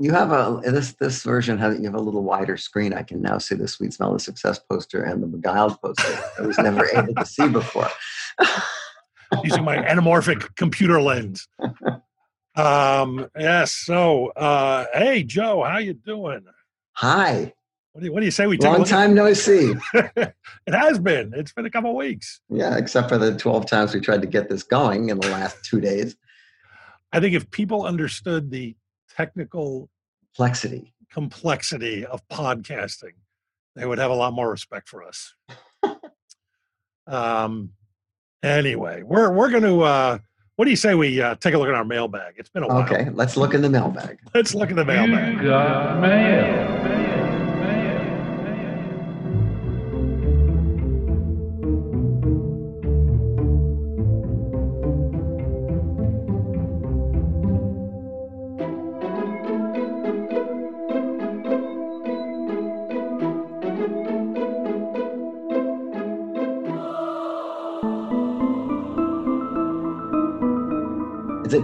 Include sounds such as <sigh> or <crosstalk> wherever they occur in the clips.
You have a this this version has you have a little wider screen. I can now see the Sweet Smell of Success poster and the Beguiled poster. I was never able to see before. <laughs> Using my anamorphic computer lens. Um, yes. So, uh, hey, Joe, how you doing? Hi. What do you, what do you say we take Long time no see. <laughs> it has been. It's been a couple of weeks. Yeah, except for the 12 times we tried to get this going in the last two days. I think if people understood the technical Complexity. complexity of podcasting, they would have a lot more respect for us. um, anyway, we're we're going to. Uh, what do you say we uh, take a look at our mailbag? It's been a while. Okay, let's look in the mailbag. <laughs> Let's look in the mailbag. You got mail.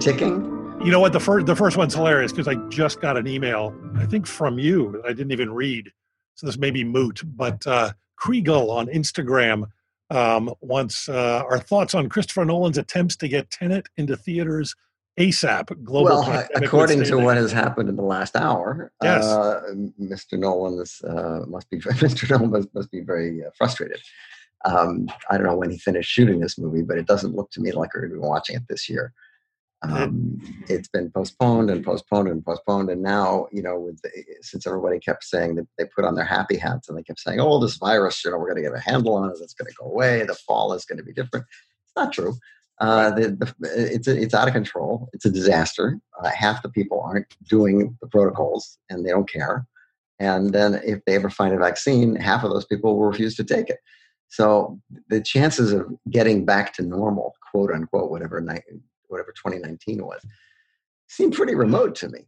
It ticking? You know what? The first the first one's hilarious because I just got an email, I think from you that I didn't even read. So this may be moot, but uh, Kriegel on Instagram um, wants uh, our thoughts on Christopher Nolan's attempts to get Tenet into theaters ASAP. Global well, according to what has happened in the last hour, Yes. uh, Mr. Nolan is, uh, must be <laughs> Mr. Nolan must, must be very uh, frustrated. Um, I don't know when he finished shooting this movie, but it doesn't look to me like we're going to be watching it this year. Um, it's been postponed and postponed and postponed, and now you know, the, since everybody kept saying that they put on their happy hats and they kept saying, "Oh, this virus, you know, we're going to get a handle on it. It's going to go away. The fall is going to be different." It's not true. Uh, the, the, it's it's out of control. It's a disaster. Uh, half the people aren't doing the protocols, and they don't care. And then, if they ever find a vaccine, half of those people will refuse to take it. So the chances of getting back to normal, quote unquote, whatever whatever 2019 was, seemed pretty remote to me.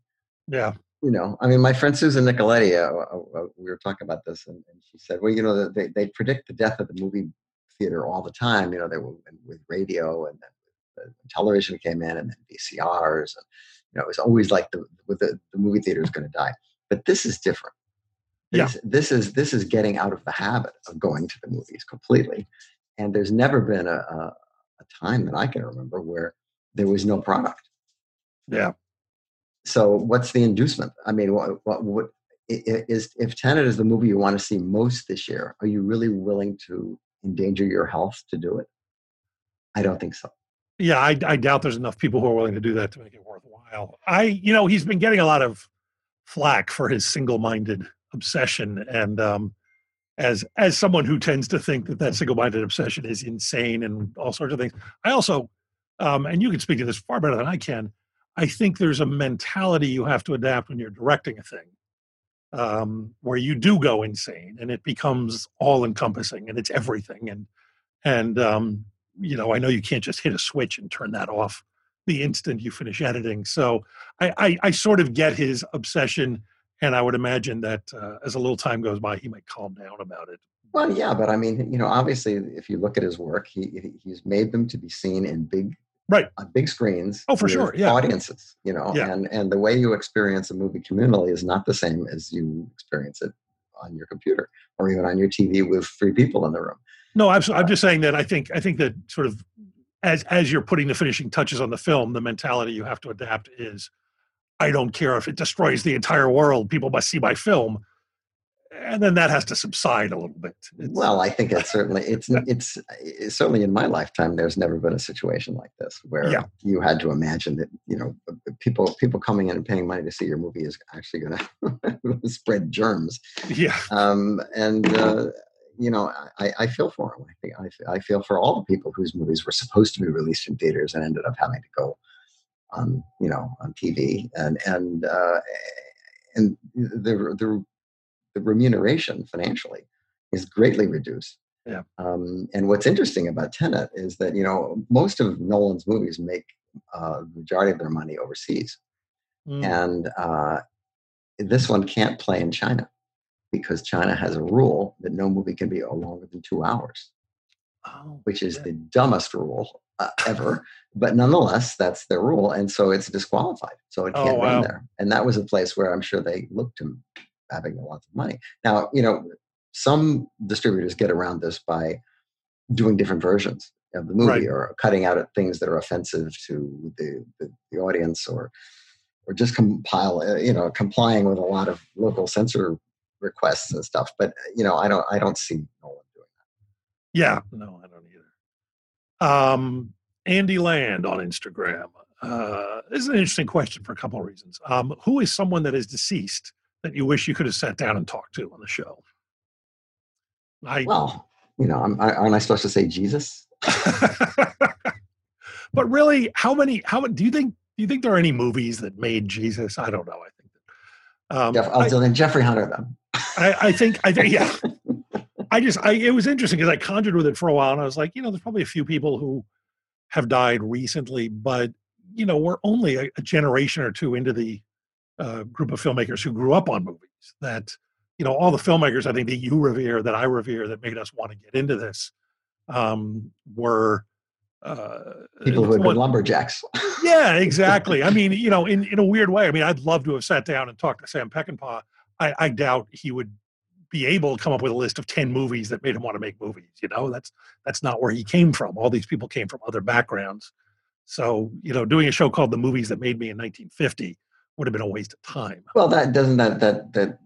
yeah, You know, I mean, my friend Susan Nicoletti, uh, uh, uh, we were talking about this, and, and she said, well, you know, they, they predict the death of the movie theater all the time. You know, they were with radio and then the television came in and then VCRs. And, you know, it was always like the, with the, the movie theater is going to die. But this is different. Yeah. This, this is this is getting out of the habit of going to the movies completely. And there's never been a, a, a time that I can remember where there was no product. yeah. So what's the inducement? I mean, what, what, what is if Tenet is the movie you want to see most this year? Are you really willing to endanger your health to do it? I don't think so. Yeah, I, I doubt there's enough people who are willing to do that to make it worthwhile. I, you know, he's been getting a lot of flack for his single-minded obsession, and um, as as someone who tends to think that that single-minded obsession is insane and all sorts of things, I also, um, and you can speak to this far better than I can. I think there's a mentality you have to adapt when you're directing a thing, um, where you do go insane and it becomes all-encompassing and it's everything, and and um, you know, I know you can't just hit a switch and turn that off the instant you finish editing. So I, I, I sort of get his obsession, and I would imagine that uh, as a little time goes by, he might calm down about it. Well, yeah, but I mean, you know, obviously, if you look at his work, he- he's made them to be seen in big, Right. on big screens. Oh, for sure, yeah. audiences. You know, Yeah. and and the way you experience a movie communally is not the same as you experience it on your computer or even on your TV with three people in the room. No, I'm, I'm just saying that I think I think that sort of as as you're putting the finishing touches on the film, the mentality you have to adapt is, I don't care if it destroys the entire world. People must see my film, and then that has to subside a little bit. It's- Well, I think it's certainly it's it's, it's certainly in my lifetime. There's never been a situation like this where Yeah. you had to imagine that you know people people coming in and paying money to see your movie is actually going <laughs> to spread germs. yeah, Um, and uh, you know, I, I feel for them. I think I, I feel for all the people whose movies were supposed to be released in theaters and ended up having to go on you know on TV and and uh, and the the the remuneration financially is greatly reduced. Yeah. Um, and what's interesting about Tenet is that you know most of Nolan's movies make uh, the majority of their money overseas, Mm. and uh, this one can't play in China because China has a rule that no movie can be longer than two hours, Oh, which is yeah. the dumbest rule uh, ever. but nonetheless, that's their rule, and so it's disqualified. So it Oh, can't wow. run there. And that was a place where I'm sure they looked to having lots of money. Now, you know, some distributors get around this by doing different versions of the movie Right. or cutting out things that are offensive to the, the, the audience or or just compile uh, you know complying with a lot of local censor requests and stuff but you know i don't i don't see nolan doing that Yeah, no, I don't either. Um, Andy Land on Instagram. Uh, this is an interesting question for a couple of reasons. Um, who is someone that is deceased that you wish you could have sat down and talked to on the show? I, well you know I'm, I, aren't i supposed to say jesus <laughs> but really, how many? How do you think? Do you think there are any movies that made Jesus? I don't know. I think. That, um, Jeff, so then jeffrey hunter then I, I think I think yeah. <laughs> I just I it was interesting because I conjured with it for a while and I was like, you know, there's probably a few people who have died recently, but you know, we're only a, a generation or two into the uh, group of filmmakers who grew up on movies. That you know, all the filmmakers I think that you revere, that I revere, that made us want to get into this, um, were uh, people who had been lumberjacks <laughs> yeah, exactly. I mean, you know, in, in a weird way. I mean, I'd love to have sat down and talked to Sam Peckinpah. I, I doubt he would be able to come up with a list of 10 movies that made him want to make movies. You know, that's that's not where he came from. All these people came from other backgrounds. So, you know, doing a show called The Movies That Made Me in 1950 would have been a waste of time. well that doesn't that that that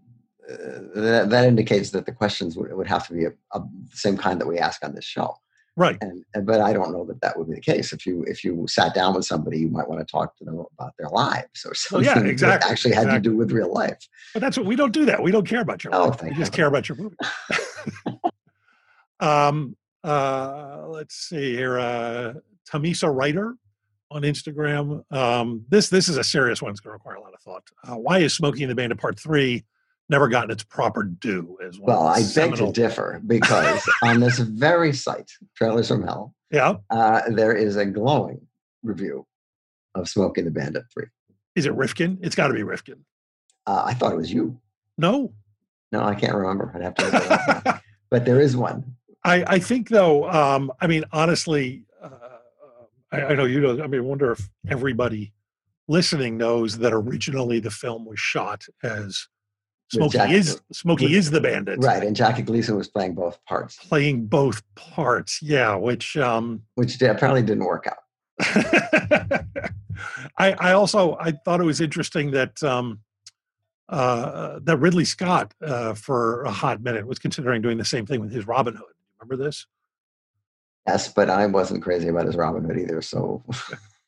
uh, that, that indicates that the questions would, would have to be the same kind that we ask on this show Right. and, and but I don't know that that would be the case. If you if you sat down with somebody, you might want to talk to them about their lives or <laughs> Well, something yeah, exactly, that actually had exactly. to do with real life. But that's what we don't do that. We don't care about your Oh, life. thank we just care about your movie. <laughs> <laughs> um, uh, let's see here. Uh, Tamisa Writer on Instagram. Um, this this is a serious one. It's going to require a lot of thought. Uh, why is Smokey and the Bandit Part Three never gotten its proper due? As Well, I beg to differ <laughs> because on this very site, Trailers from Hell, Yeah, uh, there is a glowing review of Smokey and the Bandit 3. is it Rifkin? It's got to be Rifkin. Uh, I thought it was you. No, No, I can't remember. I'd have to look it up now. <laughs> But there is one. I, I think though, um, I mean, honestly, I, I know you know. I mean, I wonder if everybody listening knows that originally the film was shot as Smokey Jack- is Smokey with- is the bandit, Right. And Jackie Gleason was playing both parts, Playing both parts, yeah. Which um, which apparently didn't work out. <laughs> I, I also I thought it was interesting that um, uh, that Ridley Scott uh, for a hot minute was considering doing the same thing with his Robin Hood. Remember this? Yes, but I wasn't crazy about his Robin Hood either. So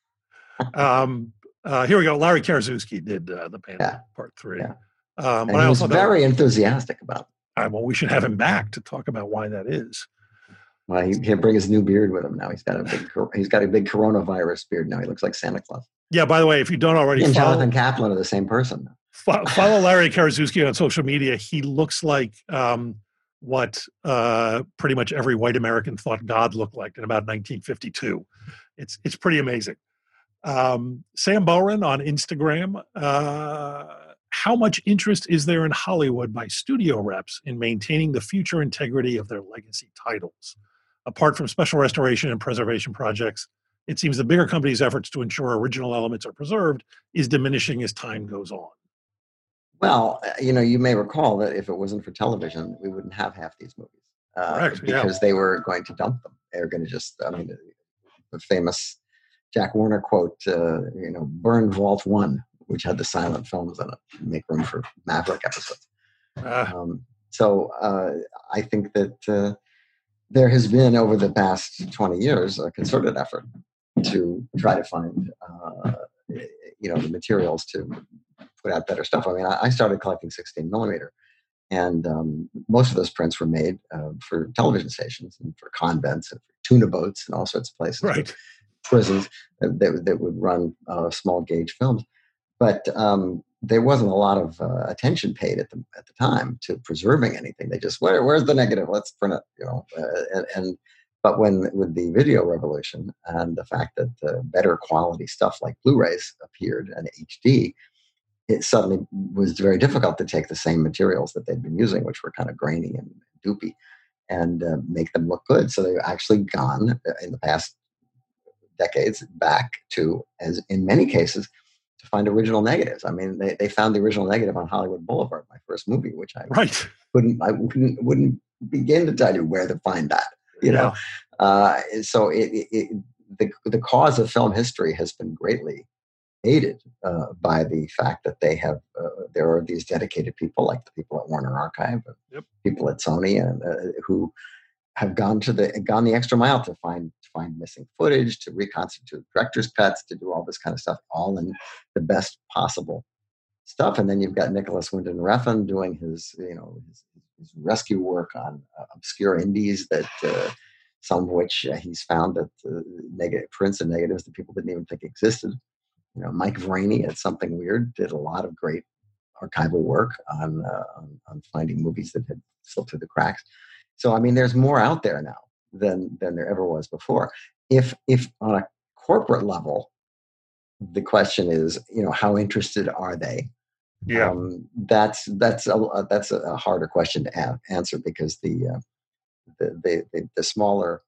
<laughs> um, uh, here we go. Larry Karaszewski did uh, the Bandit Yeah. Part Three. Yeah. Um, and but I also very enthusiastic about it. uh, well, we should have him back to talk about why that is. Well, he can't bring his new beard with him now. He's got a big he's got a big coronavirus beard now. He looks like Santa Claus. Yeah. By the way, if you don't already and follow, Jonathan Kaplan are the same person. follow Larry Karaszewski on social media. He looks like um, what uh, pretty much every white American thought God looked like in about 1952. It's it's pretty amazing. Um, Sam Bowen on Instagram. Uh, how much interest is there in Hollywood by studio reps in maintaining the future integrity of their legacy titles? Apart from special restoration and preservation projects, it seems the bigger companies' efforts to ensure original elements are preserved is diminishing as time goes on. Well, uh, you know, you may recall that if it wasn't for television, we wouldn't have half these movies uh, Correct, yeah. because they were going to dump them. They were going to just, I mean, the famous Jack Warner quote, uh, you know, burn Vault One, which had the silent films in it, make room for Maverick episodes. Uh, Um, so uh, I think that uh, there has been over the past 20 years a concerted effort to try to find uh, you know the materials to put out better stuff. I mean, I, I started collecting 16 millimeter, and um, most of those prints were made uh, for television stations and for convents and for tuna boats and all sorts of places, right. prisons that, that, that would run uh, small gauge films. But um, there wasn't a lot of uh, attention paid at the at the time to preserving anything. They just Where, where's the negative? Let's print it, you know. Uh, and, and, but when with the video revolution and the fact that uh, better quality stuff like Blu-rays appeared and HD, it suddenly was very difficult to take the same materials that they'd been using, which were kind of grainy and doopy, and uh, make them look good. So they've actually gone uh, in the past decades back to, as in many cases, to find original negatives. I mean, they, they found the original negative on Hollywood Boulevard, my first movie, which I right. wouldn't I wouldn't wouldn't begin to tell you where to find that. You know, uh, so it, it, it, the the cause of film history has been greatly aided uh, by the fact that they have uh, there are these dedicated people like the people at Warner Archive, yep. people at Sony, and uh, who have gone to the gone the extra mile to find to find missing footage, to reconstitute director's cuts, to do all this kind of stuff, all in the best possible stuff. And then you've got Nicholas Winding Refn doing his you know his, his rescue work on uh, obscure indies that. Uh, some of which uh, he's found that the negative prints and negatives that people didn't even think existed. You know, Mike Vraney at Something Weird did a lot of great archival work on, uh, on, on finding movies that had slipped through the cracks. So I mean, there's more out there now than than there ever was before. If if on a corporate level, the question is, you know, how interested are they? Yeah, um, that's that's a that's a harder question to a- answer because the, uh, the, the, the the smaller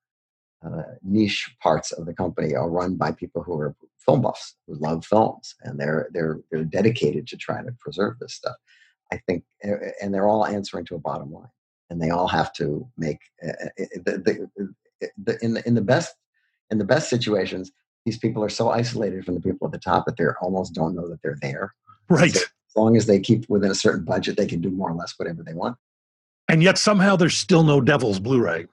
uh, niche parts of the company are run by people who are film buffs who love films and they're they're they're dedicated to trying to preserve this stuff. I think, eh, eh, and they're all answering to a bottom line and they all have to make uh, the, the, the, in the in the best in the best situations these people are so isolated from the people at the top that they almost don't know that they're there. Right. So as long as they keep within a certain budget they can do more or less whatever they want. And yet somehow there's still no devil's blu-ray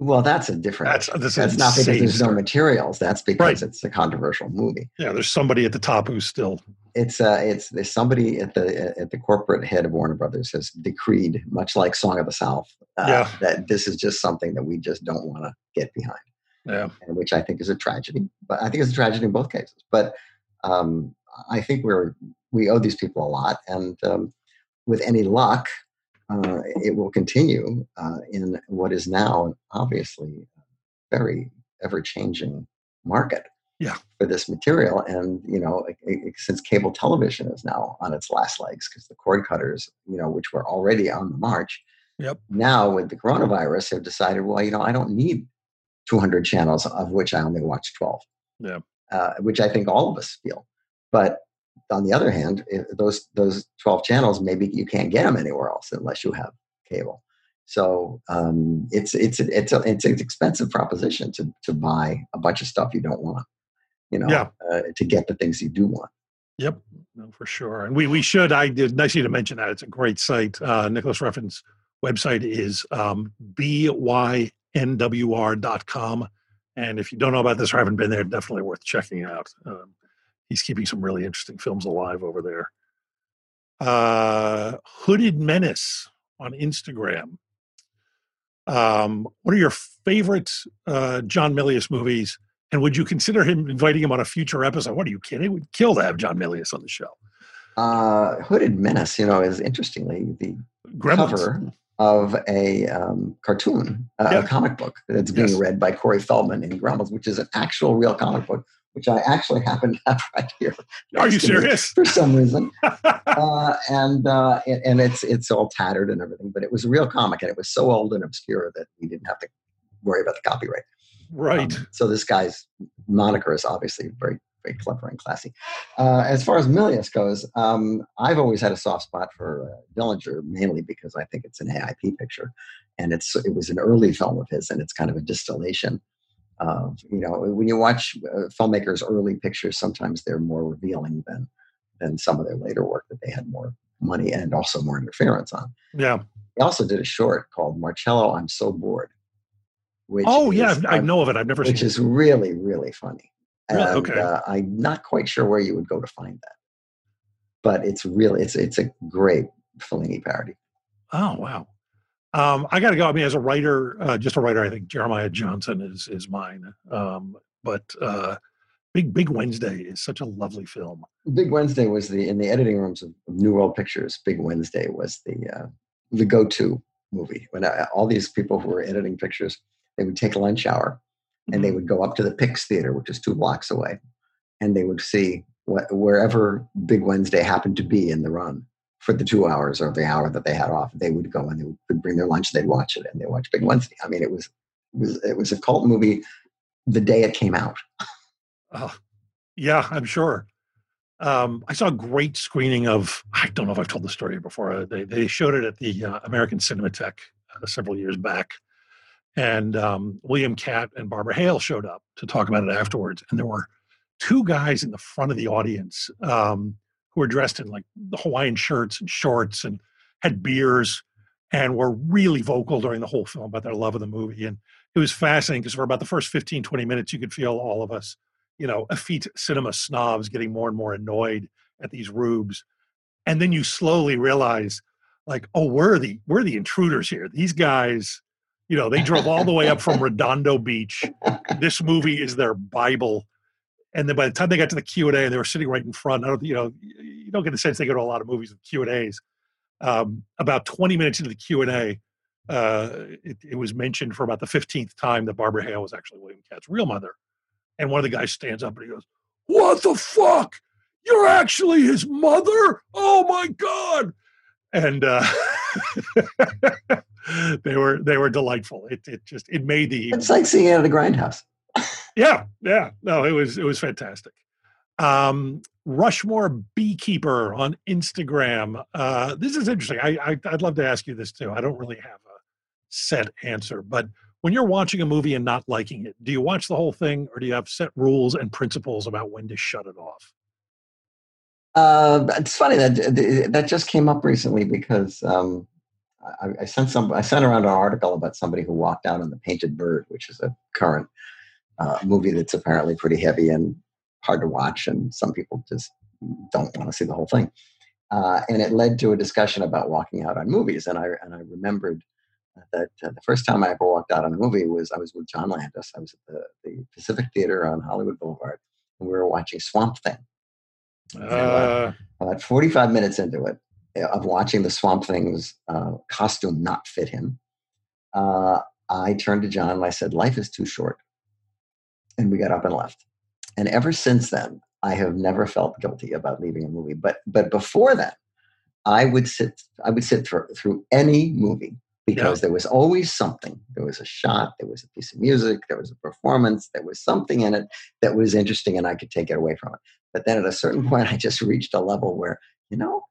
well, that's a different. That's, that's, that's not because there's story. no materials. That's because right. it's a controversial movie. Yeah, there's somebody at the top who's still. It's uh, it's there's somebody at the at the corporate head of Warner Brothers has decreed, much like Song of the South, uh, yeah. that this is just something that we just don't want to get behind. Yeah, and which I think is a tragedy. But I think it's a tragedy in both cases. But um, I think we're we owe these people a lot, and um, with any luck, uh, it will continue uh, in what is now obviously very ever changing market yeah. for this material. And, you know, it, it, since cable television is now on its last legs, because the cord cutters, you know, which were already on the march, yep. now with the coronavirus have decided, well, you know, I don't need 200 channels of which I only watch 12. Yeah. Uh, which I think all of us feel. But on the other hand, those those 12 channels, maybe you can't get them anywhere else unless you have cable. So um, it's it's it's a, it's an expensive proposition to to buy a bunch of stuff you don't want, you know, yeah. uh, to get the things you do want. Yep, no, for sure. And we we should. I did nice you to mention that. It's a great site. Uh, Nicholas Refn's website is um, bynwr.com. And if you don't know about this or haven't been there, definitely worth checking out. Um, he's keeping some really interesting films alive over there. Uh, Hooded Menace on Instagram. Um, what are your favorite uh, John Milius movies? And would you consider him inviting him on a future episode? What are you kidding? It would kill to have John Milius on the show. Uh, Hooded Menace, you know, is interestingly the Gremlins. cover of a um, cartoon, uh, Yeah. a comic book that's being Yes. read by Corey Feldman in Gremlins, which is an actual real comic book, which I actually happen to have <laughs> right here. Are you next to me serious? <laughs> For some reason, <laughs> uh, and uh, and and it's it's all tattered and everything, but it was a real comic, and it was so old and obscure that we didn't have to worry about the copyright. right. Um, so this guy's moniker is obviously very, very clever and classy. Uh, as far as Milius goes, um, I've always had a soft spot for uh, Dillinger, mainly because I think it's an AIP picture, and it's it was an early film of his, and it's kind of a distillation of you know when you watch uh, filmmakers' early pictures, sometimes they're more revealing than than some of their later work that they had more money and also more interference on. yeah. He also did a short called Marcello, I'm So Bored. Which Oh, yeah. I know of it. I've never which is really really funny and Okay. uh, i'm not quite sure where you would go to find that but it's really it's it's a great Fellini parody. Oh, wow. Um, I got to go. I mean, as a writer, uh, just a writer, I think Jeremiah Johnson is is mine. Um, but uh, Big Big Wednesday is such a lovely film. Big Wednesday was the in the editing rooms of New World Pictures. Big Wednesday was the uh, the go to movie. When I, all these people who were editing pictures, they would take a lunch hour and they Mhm. would go up to the Pix Theater, which is two blocks away, and they would see what, wherever Big Wednesday happened to be in the run for the two hours or the hour that they had off. They would go and they would bring their lunch. They'd watch it, and they watch Big Wednesday. I mean, it was it was it was a cult movie the day it came out. Oh, yeah, I'm sure. Um, I saw a great screening of. I don't know if I've told the story before. Uh, they they showed it at the uh, American Cinematheque uh, several years back, and um, William Katt and Barbara Hale showed up to talk about it afterwards. And there were two guys in the front of the audience um, who were dressed in like the Hawaiian shirts and shorts and had beers and were really vocal during the whole film about their love of the movie. And it was fascinating because for about the first 15, 20 minutes, you could feel all of us you know, effete cinema snobs getting more and more annoyed at these rubes. And then you slowly realize, like, oh, we're the we're the intruders here. These guys, you know, they drove all the way up from <laughs> Redondo Beach. This movie is their Bible. And then by the time they got to the Q and A, they were sitting right in front. I don't, you know, you don't get the sense they go to a lot of movies with Q and A's. Um, about 20 minutes into the Q and A, uh, it, it was mentioned for about the 15th time that Barbara Hale was actually William Katt's real mother. And one of the guys stands up and he goes, What the fuck? You're actually his mother? Oh my God. And uh, <laughs> they were they were delightful. It it just it made the It's like seeing it at a grindhouse. Yeah, yeah. No, it was it was fantastic. Um, Rushmore Beekeeper on Instagram. Uh, this is interesting. I, I I'd love to ask you this too. I don't really have a set answer, but when you're watching a movie and not liking it, do you watch the whole thing, or do you have set rules and principles about when to shut it off? Uh, it's funny that that just came up recently because um, I, I sent some. I sent around an article about somebody who walked out on the Painted Bird, which is a current uh, movie that's apparently pretty heavy and hard to watch, and some people just don't want to see the whole thing. Uh, and it led to a discussion about walking out on movies, and I and I remembered that uh, the first time I ever walked out on a movie was I was with John Landis. I was at the, the Pacific Theater on Hollywood Boulevard, and we were watching Swamp Thing. Uh, About 45 minutes into it, uh, of watching the Swamp Thing's uh, costume not fit him, uh, I turned to John and I said, Life is too short. And we got up and left. And ever since then, I have never felt guilty about leaving a movie. But but before that, I would sit I would sit through, through any movie because there was always something. There was a shot, there was a piece of music, there was a performance, there was something in it that was interesting and I could take it away from it. But then at a certain <laughs> point, I just reached a level where, you know,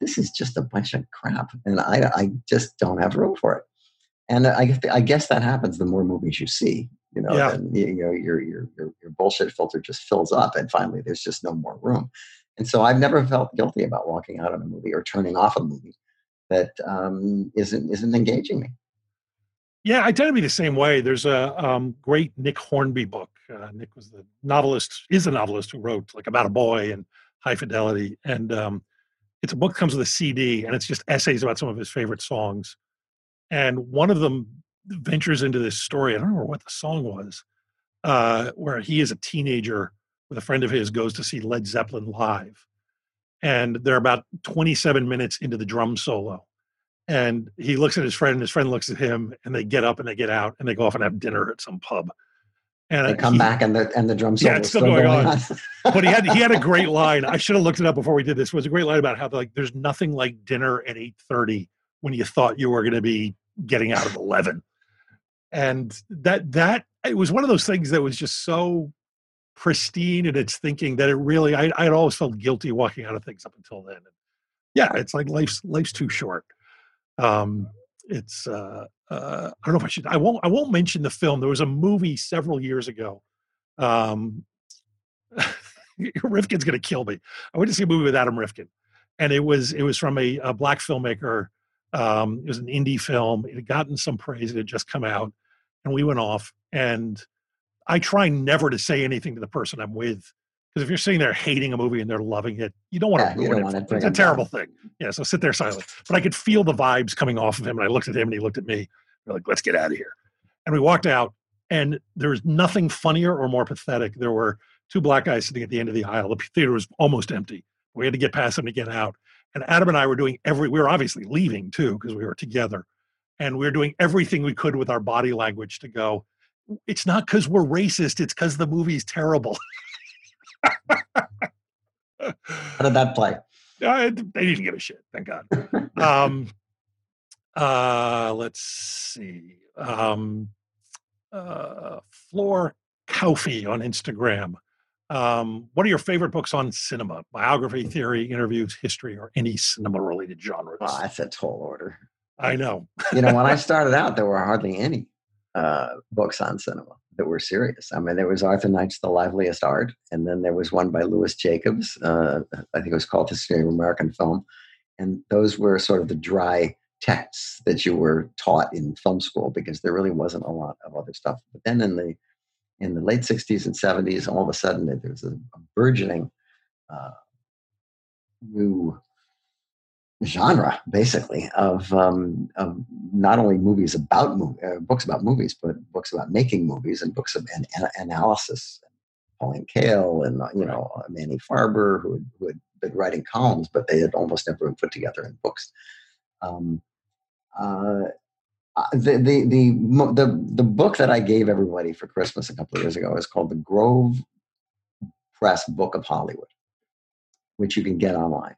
this is just a bunch of crap and I, I just don't have room for it. And I, I guess that happens the more movies you see. You know, Yeah. then, you know your, your your your bullshit filter just fills up, and finally, there's just no more room. And so, I've never felt guilty about walking out of a movie or turning off a movie that um, isn't isn't engaging me. Yeah, I tend to be the same way. There's a um, great Nick Hornby book. Uh, Nick was the novelist, is a novelist who wrote like about a boy and High Fidelity, and um, it's a book that comes with a CD, and it's just essays about some of his favorite songs. And one of them ventures into this story. I don't remember what the song was, uh, where he is a teenager with a friend of his goes to see Led Zeppelin live, and they're about 27 minutes into the drum solo and he looks at his friend and his friend looks at him and they get up and they get out and they go off and have dinner at some pub and They come he- back and the and the drum solo Yeah, is it's still going on. on. but he had he had a <laughs> great line i should have looked it up before we did this it was a great line about how like there's nothing like dinner at 8.30 when you thought you were going to be getting out at 11 and that that it was one of those things that was just so pristine in its thinking that it really i i had always felt guilty walking out of things up until then. Yeah it's like life's life's too short. Um it's uh uh i don't know if i should i won't i won't mention the film. There was a movie several years ago um <laughs> rifkin's gonna kill me. I went to see a movie with adam rifkin and it was it was from a, a black filmmaker. Um it was an indie film. It had gotten some praise. It had just come out and we went off and i try never to say anything to the person i'm with because if you're sitting there hating a movie and they're loving it you don't want to ruin it wanna for bring them. it's a down. terrible thing yeah so sit there silent but i could feel the vibes coming off of him and i looked at him and he looked at me we're like let's get out of here and we walked out and there was nothing funnier or more pathetic there were two black guys sitting at the end of the aisle. The theater was almost empty. We had to get past them to get out. And Adam and I were doing every, we were obviously leaving too, because we were together. And we are doing everything we could with our body language to go, it's not because we're racist, it's because the movie's terrible. How did that play? Uh, they didn't give a shit, thank God. um, uh, let's see. Um, uh, Floor Kaufy on Instagram. Um, what are your favorite books on cinema? Biography, theory, interviews, history, or any cinema related genres? Oh, that's a tall order. I know. you know, when I <laughs> started out, there were hardly any uh, books on cinema that were serious. I mean, there was Arthur Knight's The Liveliest Art, and then there was one by Lewis Jacobs. Uh, I think it was called The History of American Film. And those were sort of the dry texts that you were taught in film school because there really wasn't a lot of other stuff. But then in the in the late 60s and 70s, all of a sudden there was a, a burgeoning uh, new genre, basically, of, um, of not only movies about movie, uh, books about movies, but books about making movies and books of an, an analysis. Pauline Kael and uh, you know Manny Farber, who had, who had, been writing columns, but they had almost never been put together in books. Um, uh, uh the, the the the the book that I gave everybody for Christmas a couple of years ago is called the Grove Press Book of Hollywood, which you can get online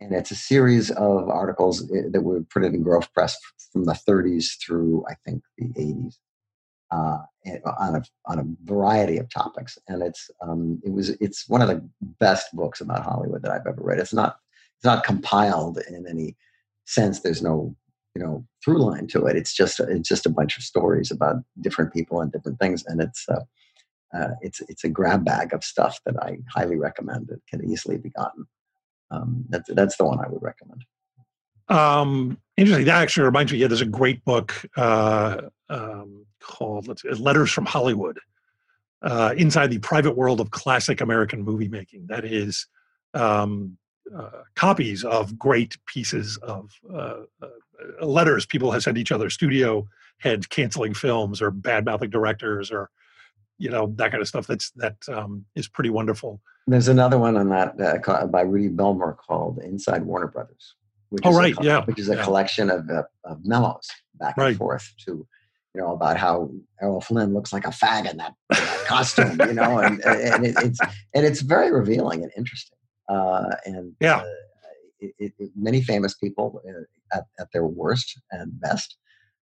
and it's a series of articles eh, that were printed in Grove Press from the 30s through I think the 80s uh, on a on a variety of topics, and it's um, it was it's one of the best books about Hollywood that I've ever read. It's not it's not compiled in any sense. There's no you know through line to it. It's just it's just a bunch of stories about different people and different things, and it's. Uh, uh, it's it's a grab bag of stuff that I highly recommend. It can easily be gotten um, that's that's the one I would recommend. Um, interesting. That actually reminds me. Yeah, there's a great book uh, um, called let's, "Letters from Hollywood." Uh, inside the private world of classic American movie making. That is um, uh, copies of great pieces of uh, uh, letters people have sent each other, studio heads canceling films or bad mouthing directors or you know that kind of stuff. That's that um, is pretty wonderful. There's another one on that uh, by Rudy Behlmer called Inside Warner Brothers. Which oh, right, a, yeah. Which is a yeah. collection of, uh, of memos back right. and forth to, you know, about how Errol Flynn looks like a fag in that, in that costume, you know, and, and it, it's and it's very revealing and interesting. Uh, and yeah, uh, it, it, many famous people uh, at, at their worst and best.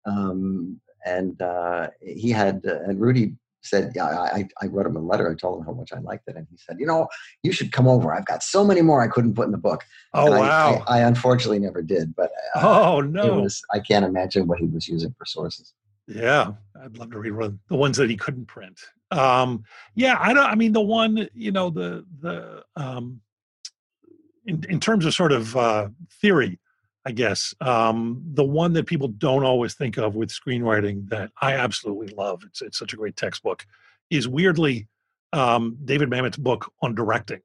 Um, and uh, he had, uh, and Rudy said, yeah, I, I wrote him a letter. I told him how much I liked it. And he said, you know, you should come over. I've got so many more I couldn't put in the book. Oh, and wow. I, I, I, unfortunately never did, but uh, oh, no. Was, I can't imagine what he was using for sources. Yeah. I'd love to read one, the ones that he couldn't print. Um, yeah, I don't, I mean, the one, you know, the, the, um, in, in terms of sort of uh, theory, I guess. Um, the one that people don't always think of with screenwriting that I absolutely love, it's, it's such a great textbook, is weirdly um, David Mamet's book on directing.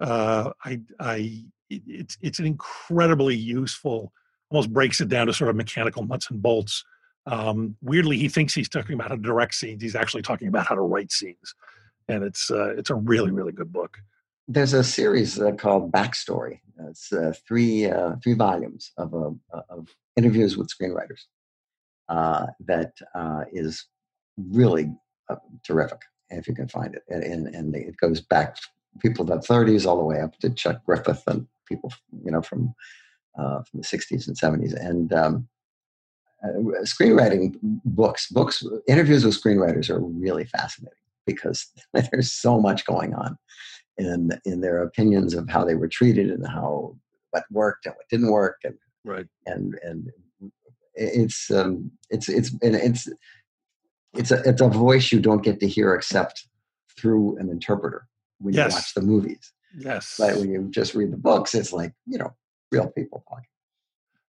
Uh, I, I, it's, it's an incredibly useful, almost breaks it down to sort of mechanical nuts and bolts. Um, weirdly, he thinks he's talking about how to direct scenes. He's actually talking about how to write scenes. And it's, uh, it's a really, really good book there's a series uh, called Backstory. It's uh, three uh, three volumes of uh, of interviews with screenwriters uh, that uh, is really terrific if you can find it, and, and, and it goes back people of the 30s all the way up to Chuck Griffith and people you know from from the 60s and 70s and. Um, screenwriting books, books, interviews with screenwriters are really fascinating because <laughs> there's so much going on in in their opinions of how they were treated and how what worked and what didn't work and right. and and it's um it's it's and it's it's a it's a voice you don't get to hear except through an interpreter when yes. you watch the movies. Yes. But when you just read the books it's like you know real people talking.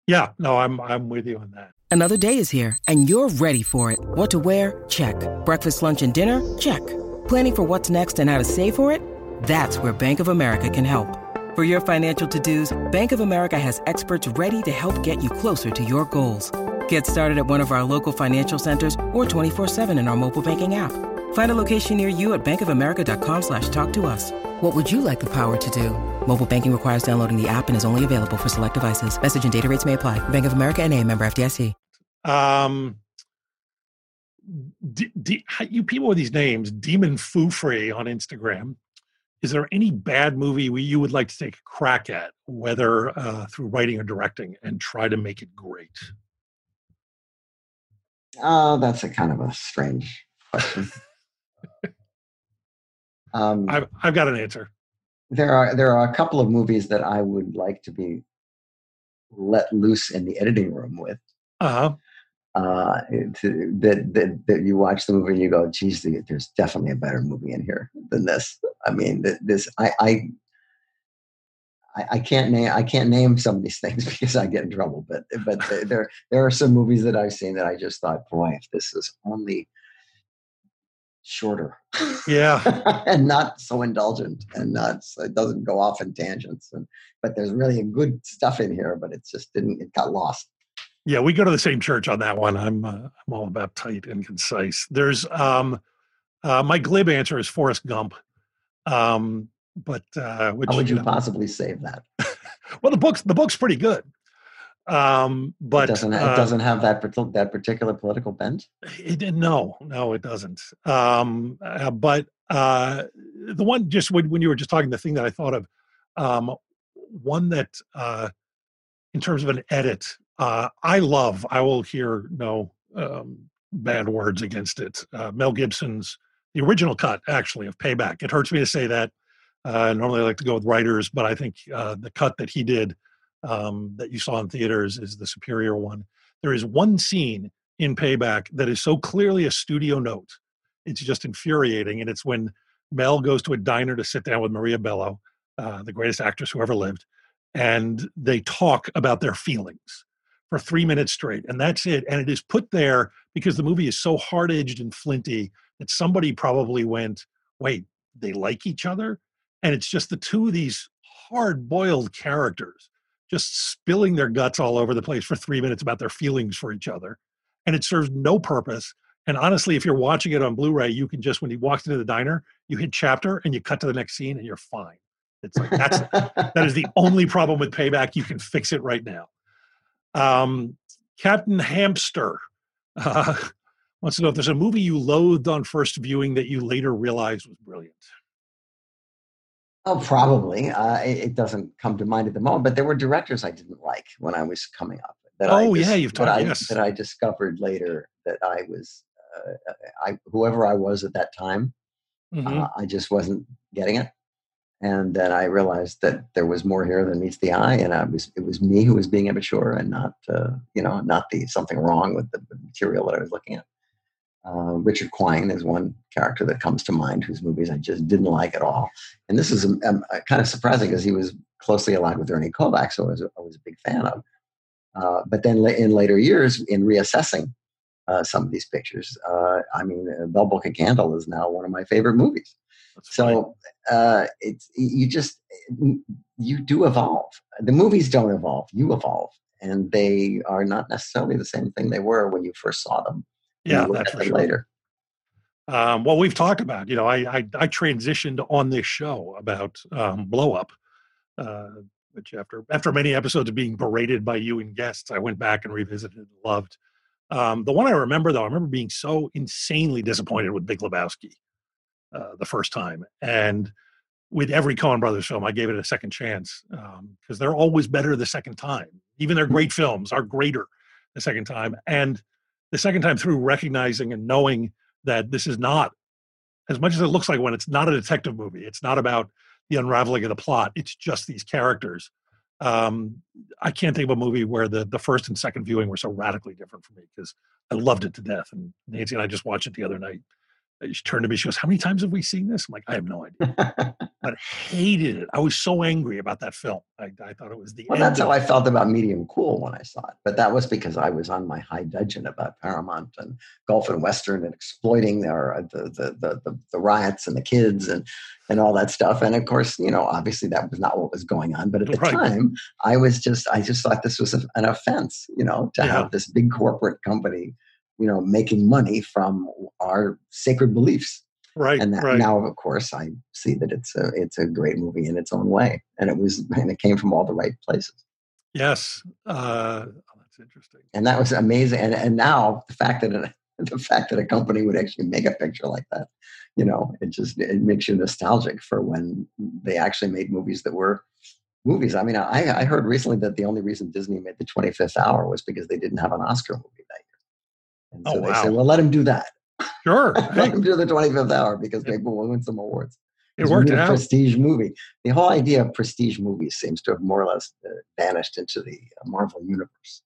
Yeah. No i'm i'm with you on that. Another day is here and you're ready for it. What to wear? Check. Breakfast lunch and dinner? Check. Planning for what's next and how to save for it that's where Bank of America can help. For your financial to-dos, Bank of America has experts ready to help get you closer to your goals. Get started at one of our local financial centers or 24-7 in our mobile banking app. Find a location near you at bankofamerica.com slash talk to us. What would you like the power to do? Mobile banking requires downloading the app and is only available for select devices. Message and data rates may apply. Bank of America and a member FDIC. Um, d- d- you people with these names, Demon Foo Free on Instagram. Is there any bad movie we, you would like to take a crack at, whether uh, through writing or directing, and try to make it great? Oh, that's a kind of a strange question. um, I've, I've got an answer. there are there are a couple of movies that I would like to be let loose in the editing room with. Uh-huh. Uh, to, that, that that you watch the movie and you go, "Geez, there's definitely a better movie in here than this." I mean, this I I I, can't name I can't name some of these <laughs> things because I get in trouble. But but there there are some movies that I've seen that I just thought, boy, if this is only shorter, yeah, <laughs> and not so indulgent, and not it doesn't go off in tangents, and but there's really good stuff in here, but it just didn't it got lost. Yeah, we go to the same church on that one. I'm uh, I'm all about tight and concise. There's um, uh, my glib answer is Forrest Gump. Um, but uh, which, how would you, you know, possibly save that? <laughs> well, the book's the book's pretty good. Um, but it doesn't uh, it doesn't have that that particular political bent. It, no, no, it doesn't. Um, uh, but uh, the one just when, when you were just talking, the thing that I thought of, um, one that uh, in terms of an edit, uh, I love. I will hear no um, bad words against it. Uh, Mel Gibson's the original cut, actually, of Payback. It hurts me to say that. Uh, normally, I like to go with writers, but I think uh, the cut that he did um, that you saw in theaters is the superior one. There is one scene in Payback that is so clearly a studio note. It's just infuriating, and it's when Mel goes to a diner to sit down with Maria Bello, uh, the greatest actress who ever lived, and they talk about their feelings for three minutes straight, and that's it. And it is put there because the movie is so hard edged and flinty that somebody probably went, "Wait, they like each other." and it's just the two of these hard boiled characters just spilling their guts all over the place for three minutes about their feelings for each other and it serves no purpose and honestly if you're watching it on blu-ray you can just when he walks into the diner you hit chapter and you cut to the next scene and you're fine it's like that's that is the only problem with payback you can fix it right now um, captain hamster uh, wants to know if there's a movie you loathed on first viewing that you later realized was brilliant Oh, probably. Uh, it, it, doesn't come to mind at the moment, but there were directors I didn't like when I was coming up. That oh, I yeah, you've talked. That, yes. I, that I discovered later that I was, uh, I whoever I was at that time, mm-hmm. uh, I just wasn't getting it, and then I realized that there was more here than meets the eye, and I was it was me who was being immature, and not uh, you know not the something wrong with the material that I was looking at. Uh, Richard Quine is one character that comes to mind whose movies I just didn't like at all. And this is um, um, kind of surprising because he was closely aligned with Ernie Kovacs, so I was, I was a big fan of. Uh, but then in later years, in reassessing uh, some of these pictures, uh, I mean, uh, Bell Book and Candle is now one of my favorite movies. That's so uh, it's you just you do evolve. The movies don't evolve; you evolve, and they are not necessarily the same thing they were when you first saw them yeah, that's for sure. later. Um, well, we've talked about, you know, I, I, I transitioned on this show about um, blow up, uh, which after after many episodes of being berated by you and guests, I went back and revisited and loved. Um, the one I remember though, I remember being so insanely disappointed with Big Lebowski uh, the first time, and with every Coen Brothers film, I gave it a second chance because um, they're always better the second time. Even their great films are greater the second time, and the second time through recognizing and knowing that this is not as much as it looks like one it's not a detective movie it's not about the unraveling of the plot it's just these characters um, i can't think of a movie where the, the first and second viewing were so radically different for me because i loved it to death and nancy and i just watched it the other night she turned to me. She goes, "How many times have we seen this?" I'm like, "I have no idea." <laughs> but hated it. I was so angry about that film. I, I thought it was the. Well, that's how I felt about Medium Cool when I saw it. But that was because I was on my high dudgeon about Paramount and Gulf and Western and exploiting their uh, the, the the, the the riots and the kids and and all that stuff. And of course, you know, obviously that was not what was going on. But at the right. time, I was just I just thought this was an offense, you know, to yeah. have this big corporate company you know making money from our sacred beliefs Right. and that, right. now, of course, I see that it's a it's a great movie in its own way, and it was and it came from all the right places, yes. Uh, oh, that's interesting. and that was amazing. And and now the fact that it, <laughs> the fact that a company would actually make a picture like that, you know, it just it makes you nostalgic for when they actually made movies that were movies. I mean, I I heard recently that the only reason Disney made the Twenty Fifth Hour was because they didn't have an Oscar movie that year, and Oh, they wow. said, well, let him do that. Sure. <laughs> let him do the 25th hour because maybe we'll win some awards. it worked need a out. prestige movie. The whole idea of prestige movies seems to have more or less uh, vanished into the uh, Marvel universe.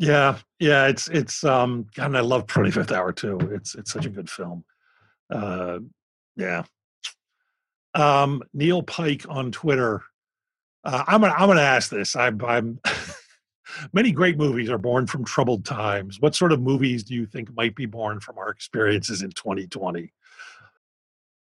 Yeah, yeah, it's it's um God, and I love 25th Hour too. It's it's such a good film. Uh yeah. Um Neil Pike on Twitter. Uh, I'm gonna I'm gonna ask this. I'm I'm <laughs> many great movies are born from troubled times. What sort of movies do you think might be born from our experiences in 2020?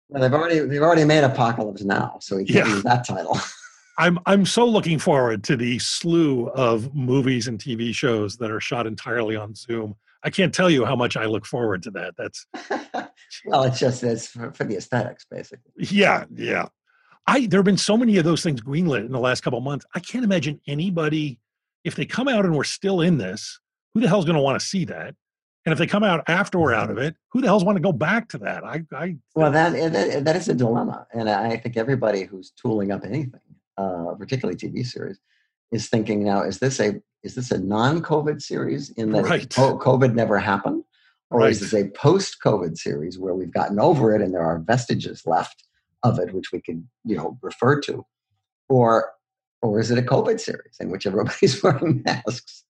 Well, they've already they've already made Apocalypse Now, so we can't Yeah. use that title. <laughs> I'm I'm so looking forward to the slew of movies and TV shows that are shot entirely on Zoom. I can't tell you how much I look forward to that. That's <laughs> well, it's just it's for, for the aesthetics, basically. Yeah, yeah. I there have been so many of those things greenlit in the last couple of months. I can't imagine anybody if they come out and we're still in this, who the hell's going to want to see that? And if they come out after we're out of it, who the hell's want to go back to that? I, I Well, that, that that is a dilemma, and I think everybody who's tooling up anything, uh, particularly TV series, is thinking now: is this a is this a non-COVID series in that Right. COVID never happened, or is Right. this a post-COVID series where we've gotten over it and there are vestiges left of it which we could you know refer to, or or is it a COVID series in which everybody's <laughs> wearing masks,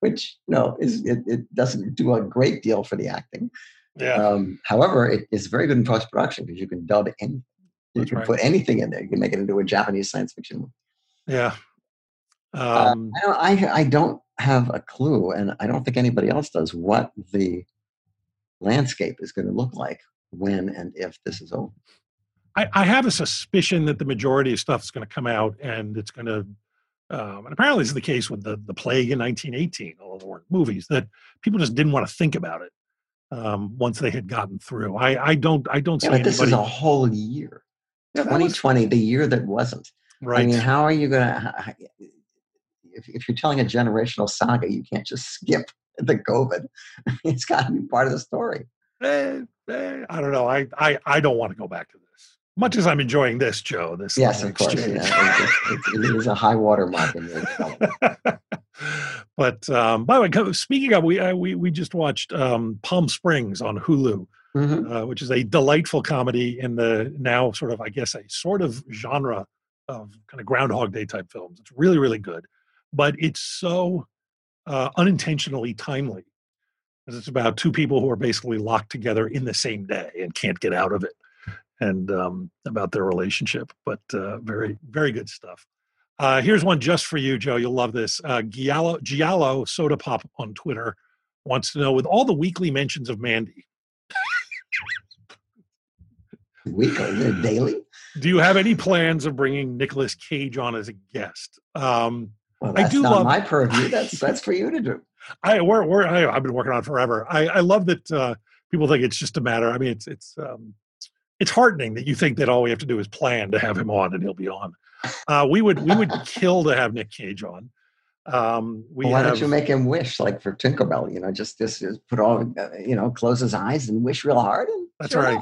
which you know is it, it doesn't do a great deal for the acting. yeah, Um, however, it is very good in post production because you can dub anything. You That's can right. put anything in there. You can make it into a Japanese science fiction movie. yeah. Uh, Um, I, don't, I, I don't have a clue, and I don't think anybody else does, what the landscape is going to look like when and if this is over. I, I have a suspicion that the majority of stuff is going to come out, and it's going to. Um, and apparently, this is the case with the the plague in 1918. Although there weren't movies, that people just didn't want to think about it um, once they had gotten through. I, I don't I don't see Yeah, but this is a whole year. Yeah, that was- 2020, the year that wasn't. right. I mean, how are you going to. If, if you're telling a generational saga, you can't just skip the COVID. <laughs> It's got to be part of the story. Eh, eh, I don't know. I, I I don't want to go back to this. Much as I'm enjoying this, Joe. This Yes, of course. Yeah, it's, it's, it is a high water mark in your <laughs> but um, by the way, speaking of, we uh, we we just watched um, Palm Springs on Hulu, Mhm. uh, which is a delightful comedy in the now sort of, I guess, a sort of genre of kind of Groundhog Day type films. It's really really good, but it's so uh, unintentionally timely. It's about two people who are basically locked together in the same day and can't get out of it, and um, about their relationship. But uh, very very good stuff. Uh, here's one just for you, Joe. You'll love this. Uh, Giallo, Giallo Soda Pop on Twitter wants to know with all the weekly mentions of Mandy, Weekly, daily? do you have any plans of bringing Nicolas Cage on as a guest? Um, Well, I that's do not love- my purview. <laughs> That's that's for you to do. I we're, we're I, I've been working on it forever. I, I love that uh, people think it's just a matter. I mean, it's it's um, it's heartening that you think that all we have to do is plan to have him on and he'll be on. Uh, we would we would kill to have Nick Cage on. Um, we Well, why have, don't you make him wish like for Tinkerbell? You know, just just, just put all uh, you know, close his eyes and wish real hard. And That's sure right.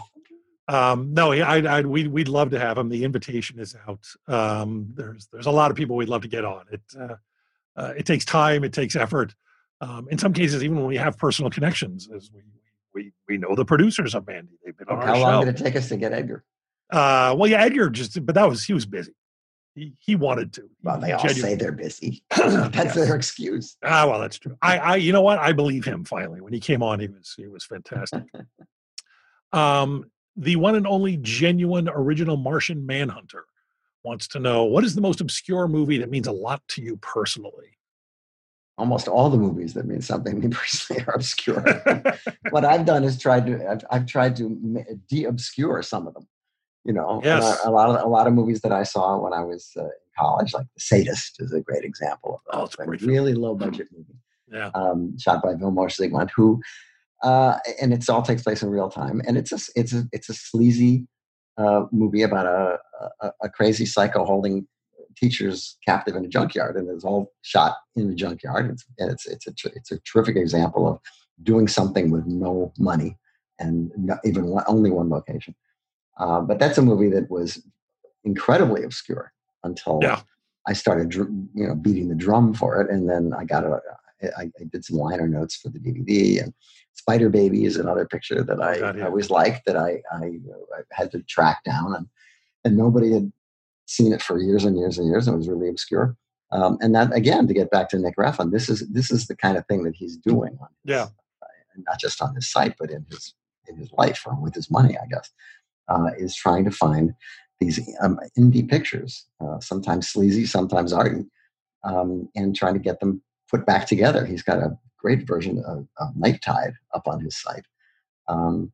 Um, no, I, I, we'd, we'd love to have him. The invitation is out. Um, there's, there's a lot of people we'd love to get on. It, uh, uh, it takes time. It takes effort. Um, in some cases, even when we have personal connections, as we, we, know the producers of Mandy, they've been on How long show. did it take us to get Edgar? Uh, well, yeah, Edgar just, but that was, he was busy. He, he wanted to. Well, they all say they're busy. <clears throat> <laughs> That's Yes. their excuse. Ah, well, that's true. I, I, you know what? I believe him. Finally, when he came on, he was, he was fantastic. <laughs> um, the one and only genuine original Martian Manhunter wants to know what is the most obscure movie that means a lot to you personally. Almost all the movies that mean something to <laughs> me personally are obscure. <laughs> what I've done is tried to I've, I've tried to de-obscure some of them. You know, Yes. a, a lot of a lot of movies that I saw when I was uh, in college, like The Sadist, is a great example of Oh, it's a great film. really low budget movie yeah, um, shot by Vilmos Zsigmond, who uh, and it's all takes place in real time, and it's a it's a it's a sleazy uh, movie about a, a, a crazy psycho holding teachers captive in a junkyard, and it's all shot in the junkyard. It's, and it's it's a it's a terrific example of doing something with no money and not even one, only one location. Uh, but that's a movie that was incredibly obscure until Yeah. I started, you know, beating the drum for it, and then I got a. I, I did some liner notes for the DVD, and Spider Baby is another picture that I, I always liked that I, I I had to track down, and and nobody had seen it for years and years and years, and it was really obscure. Um, and that again, to get back to Nick Refn, this is this is the kind of thing that he's doing on his, Yeah. not just on his site, but in his in his life or with his money, I guess, uh, is trying to find these um, indie pictures, uh, sometimes sleazy, sometimes arty, um, and trying to get them put back together. He's got a great version of, of Night Tide up on his site. Um,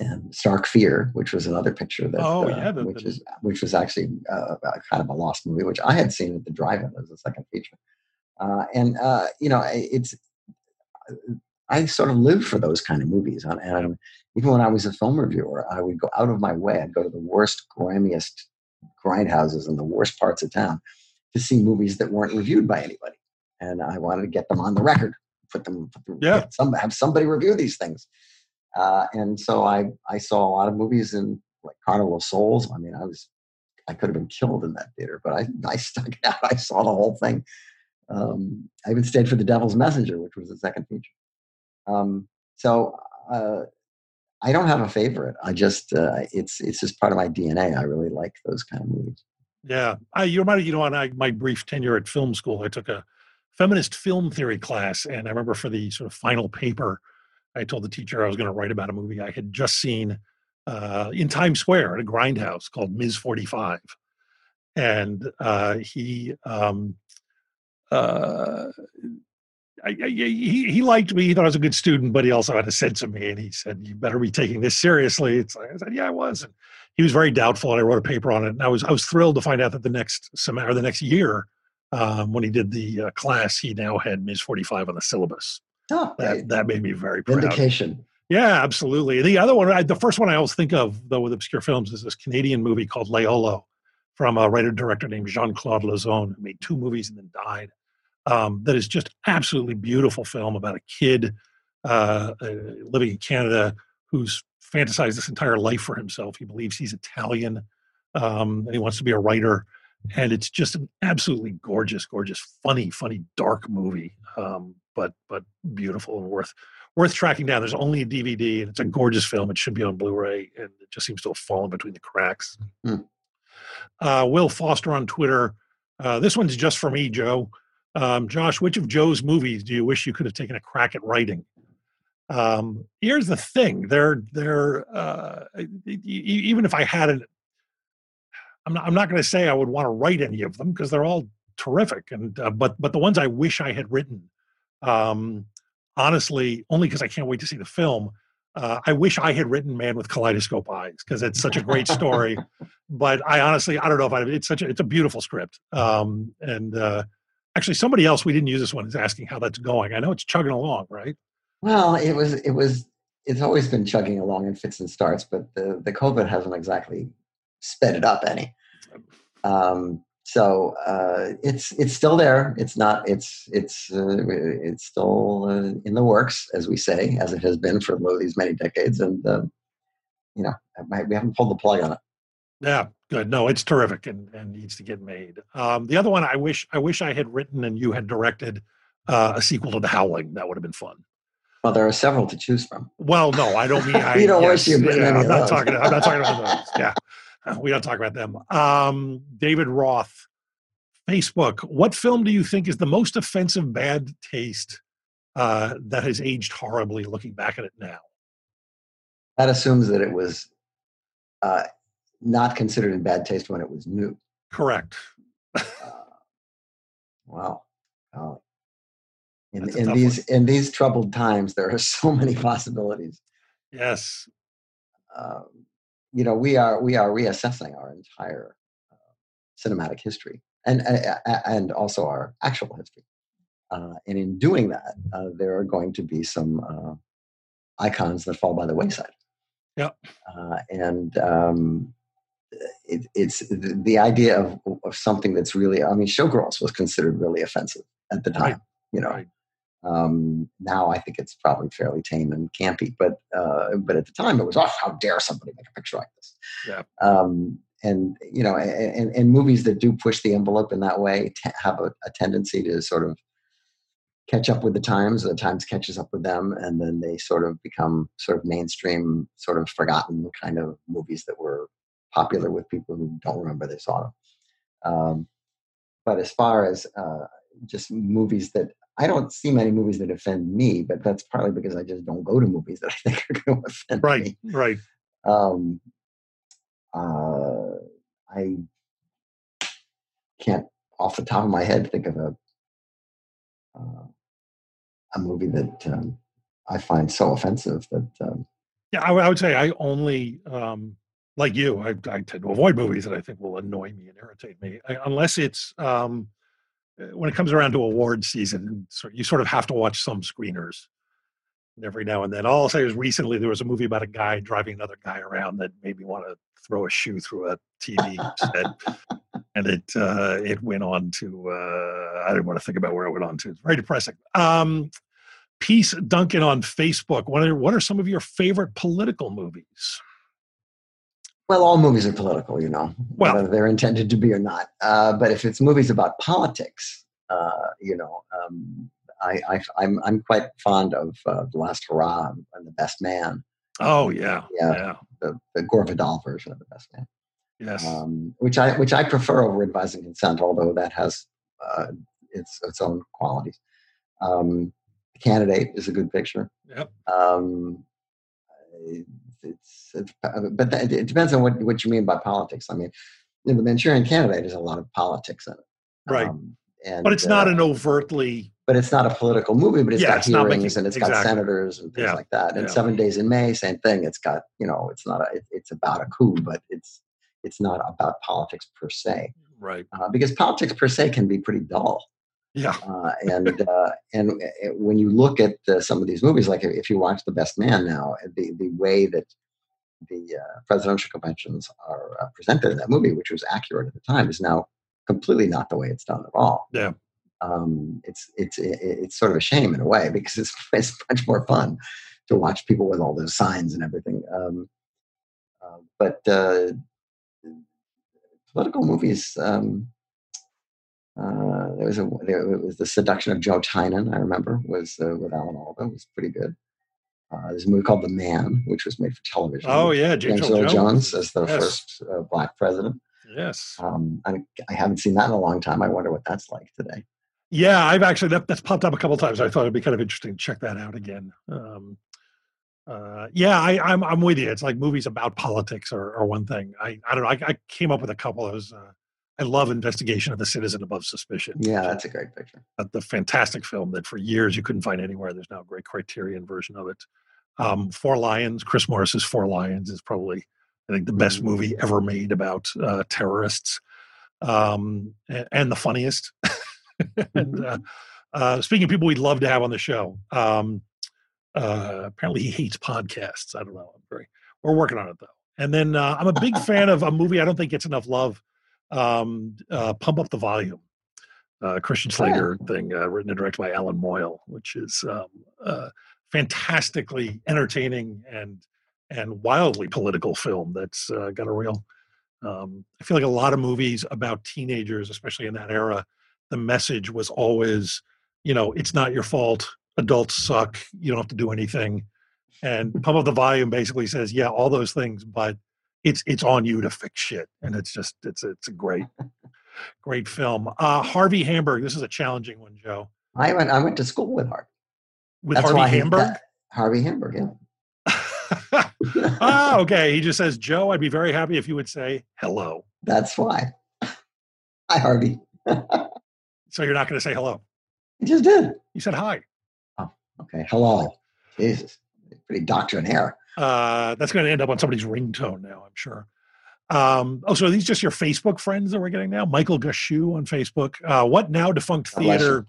and Stark Fear, which was another picture that, Oh, uh, yeah, the- which the- is which was actually uh, kind of a lost movie, which I had seen at the drive-in as a second feature. Uh, and uh, you know, it's I sort of live for those kind of movies. And, and even when I was a film reviewer, I would go out of my way. I'd go to the worst, grimiest grindhouses in the worst parts of town to see movies that weren't reviewed by anybody. And I wanted to get them on the record, put them, put them Yeah. some, have somebody review these things. Uh, and so I, I saw a lot of movies in like Carnival of Souls. I mean, I was, I could have been killed in that theater, but I, I stuck it out. <laughs> I saw the whole thing. Um, I even stayed for The Devil's Messenger, which was the second feature. Um, so uh, I don't have a favorite. I just uh, it's it's just part of my DNA. I really like those kind of movies. Yeah, I you reminded you know on I, my brief tenure at film school, I took a feminist film theory class, and I remember for the sort of final paper, I told the teacher I was going to write about a movie I had just seen uh, in Times Square at a grindhouse called Ms. Forty Five, and uh, he. Um, uh, I, I, he, he liked me. He thought I was a good student, but he also had a sense of me. And he said, "You better be taking this seriously." It's like, I said, "Yeah, I was." And he was very doubtful, and I wrote a paper on it. And I was I was thrilled to find out that the next semester, or the next year, um, when he did the uh, class, he now had Ms. Forty Five on the syllabus. Oh, That that made me very proud. vindication. Yeah, absolutely. The other one, I, the first one I always think of though with obscure films is this Canadian movie called Leolo from a writer director named Jean Claude Lauzon, who made two movies and then died. Um, that is just absolutely beautiful film about a kid uh, uh, living in Canada who's fantasized this entire life for himself. He believes he's Italian um, and he wants to be a writer. And it's just an absolutely gorgeous, gorgeous, funny, funny, dark movie, um, but but beautiful and worth worth tracking down. There's only a DVD, and it's a gorgeous film. It should be on Blu-ray, and it just seems to have fallen between the cracks. Hmm. Uh, Will Foster on Twitter. Uh, this one's just for me, Joe. Um, Josh, which of Joe's movies do you wish you could have taken a crack at writing? Um, here's the thing: they're they're uh, even if I had it, I'm not I'm not going to say I would want to write any of them because they're all terrific. And uh, but but the ones I wish I had written, um, honestly, only because I can't wait to see the film. Uh, I wish I had written Man with Kaleidoscope Eyes because it's such a great story. <laughs> but I honestly, I don't know if I. It's such a it's a beautiful script. Um, and uh, actually, somebody else we didn't use this one is asking how that's going. I know it's chugging along, right? Well, it was it was it's always been chugging along in fits and starts, but the the COVID hasn't exactly sped it up any. Um, so uh, it's it's still there. It's not. It's it's uh, it's still uh, in the works, as we say, as it has been for these many decades. And um, you know, we haven't pulled the plug on it. Yeah, good. No, it's terrific and, and needs to get made. Um, the other one, I wish I wish I had written and you had directed uh, a sequel to The Howling. That would have been fun. Well, there are several to choose from. Well, no, I don't mean <laughs> I. You don't wish you'd yeah, I'm not talking. I'm not talking about those. <laughs> Yeah, <laughs> we don't talk about them. Um, David Roth, Facebook. What film do you think is the most offensive bad taste uh, that has aged horribly? Looking back at it now, That assumes that it was uh, not considered in bad taste when it was new. correct. Uh, wow. Wow. In, in these in these troubled times, there are <laughs> so many possibilities. Yes, Um, you know, we are we are reassessing our entire uh, cinematic history and uh, and also our actual history. Uh, and in doing that, uh, there are going to be some uh, icons that fall by the wayside. Yep. Uh, and um, it, it's the, the idea of, of something that's really, I mean, Showgirls was considered really offensive at the time, Right. you know. Right. Um, now I think it's probably fairly tame and campy, but uh, but at the time it was, oh, how dare somebody make a picture like this? Yeah. Um, and you know, and, and movies that do push the envelope in that way t- have a, a tendency to sort of catch up with the times, or the times catches up with them, and then they sort of become sort of mainstream, sort of forgotten kind of movies that were popular with people who don't remember they saw them. Um, but as far as uh, just movies that I don't see many movies that offend me, but that's partly because I just don't go to movies that I <laughs> think are going to offend Right. me. Right. right. Um, uh, I can't, off the top of my head, think of a uh, a movie that um, I find so offensive that um, Yeah, I, would- I would say I only, um, like you, I, I tend to avoid movies that I think will annoy me and irritate me, I, unless it's um, when it comes around to award season. So you sort of have to watch some screeners every now and then. All I'll say is recently there was a movie about a guy driving another guy around that made me want to throw a shoe through a TV set, and it uh, it went on to uh, I didn't want to think about where it went on to. It's very depressing. Um, Peace Duncan on Facebook. What are what are some of your favorite political movies? Well, all movies are political, you know, Well- whether they're intended to be or not. Uh, but if it's movies about politics, uh, you know, um, I, I, I'm, I'm quite fond of uh, The Last Hurrah and The Best Man, Oh yeah, Yeah. yeah, the, the Gore Vidal version of The Best Man, yes, um, which I which I prefer over Advise and Consent, although that has uh, its its own qualities. Um, the Candidate is a good picture. yep, Um, it's, it's but that, it depends on what, what you mean by politics. I mean, know, the Manchurian Candidate has a lot of politics in it, right. Um, and, but it's not uh, an overtly but it's not a political movie. But it's Yeah, got it's hearings making- and it's got senators and things Yeah, like that. And yeah. Seven Days in May, same thing. It's got you know, it's not a, it, it's about a coup, but it's it's not about politics per se, right. uh, because politics per se can be pretty dull. Yeah, Uh, and uh, and uh, when you look at uh, some of these movies, like if- you watch The Best Man now, the the way that the uh, presidential conventions are uh, presented in that movie, which was accurate at the time, is now completely not the way it's done at all. Yeah. Um, it's it's it's sort of a shame in a way because it's <laughs> it's much more fun to watch people with all those signs and everything. Um, uh, but uh, political movies. Um, uh, there was a there it was the seduction of Joe Tynan. I remember was uh, with Alan Alda. It was pretty good. Uh, there's a movie called The Man, which was made for television. Oh yeah, James, Earl Earl Jones as the Yes. first uh, black president. Yes. Um, I, I haven't seen that in a long time. I wonder what that's like today. Yeah, I've actually that, that's popped up a couple times. I thought it'd be kind of interesting to check that out again. Um, uh, yeah, I, I'm I'm with you. It's like movies about politics are, are one thing. I I don't know. I, I came up with a couple. of those. Uh, I love Investigation of the Citizen Above Suspicion. Yeah, that's a great picture. the fantastic film that for years you couldn't find anywhere. There's now a great Criterion version of it. Um, Four Lions, Chris Morris's Four Lions is probably, I think, the best Mhm. movie ever made about uh, terrorists, um, and, and the funniest. <laughs> and uh, <laughs> uh, speaking of people we'd love to have on the show, um, uh, apparently he hates podcasts. I don't know. I'm very, we're working on it though. And then uh, I'm a big fan of a movie I don't think gets enough love. Um, uh, Pump Up the Volume uh, Christian yeah. Slater thing, uh, written and directed by Allan Moyle, which is um, fantastically entertaining and and wildly political film that's uh, got a real. Um, I feel like a lot of movies about teenagers, especially in that era, the message was always, you know, it's not your fault. Adults suck. You don't have to do anything. And Pump Up the Volume basically says, yeah, all those things, but it's it's on you to fix shit. And it's just it's it's a great <laughs> great film. Uh, Harvey Hamburg. This is a challenging one, Joe. I went I went to school with Harvey. With That's Harvey Hamburg. that- Harvey Hamburg, yeah. <laughs> ah, okay. He just says, Joe, I'd be very happy if you would say hello. <laughs> That's why. Hi, Harvey. So you're not going to say hello. He just did. You said hi. Oh, okay, hello. Jesus, pretty doctor in doctrinaire. Uh, that's going to end up on somebody's ringtone now, I'm sure. Um, oh, so are these just your Facebook friends that we're getting now? Michael Gashu on Facebook. Uh, what now defunct theater?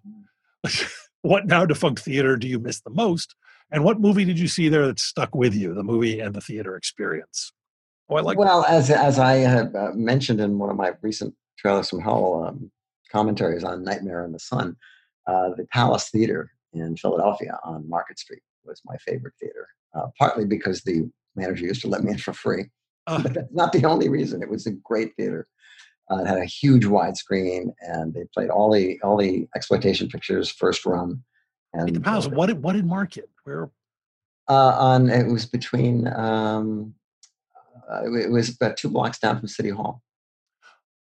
<laughs> what now defunct theater do you miss the most? And what movie did you see there that stuck with you? The movie and the theater experience. Oh, I like. Well, as as I had uh, mentioned in one of my recent trailers from Hell um, commentaries on Nightmare in the Sun, uh, the Palace Theater in Philadelphia on Market Street was my favorite theater. Uh, partly because the manager used to let me in for free, Uh, but that's not the only reason. It was a great theater. Uh, it had a huge widescreen, and they played all the all the exploitation pictures first run. And the Palace. uh, What did what did market? Where? uh, on it was between um, uh, it was about two blocks down from City Hall.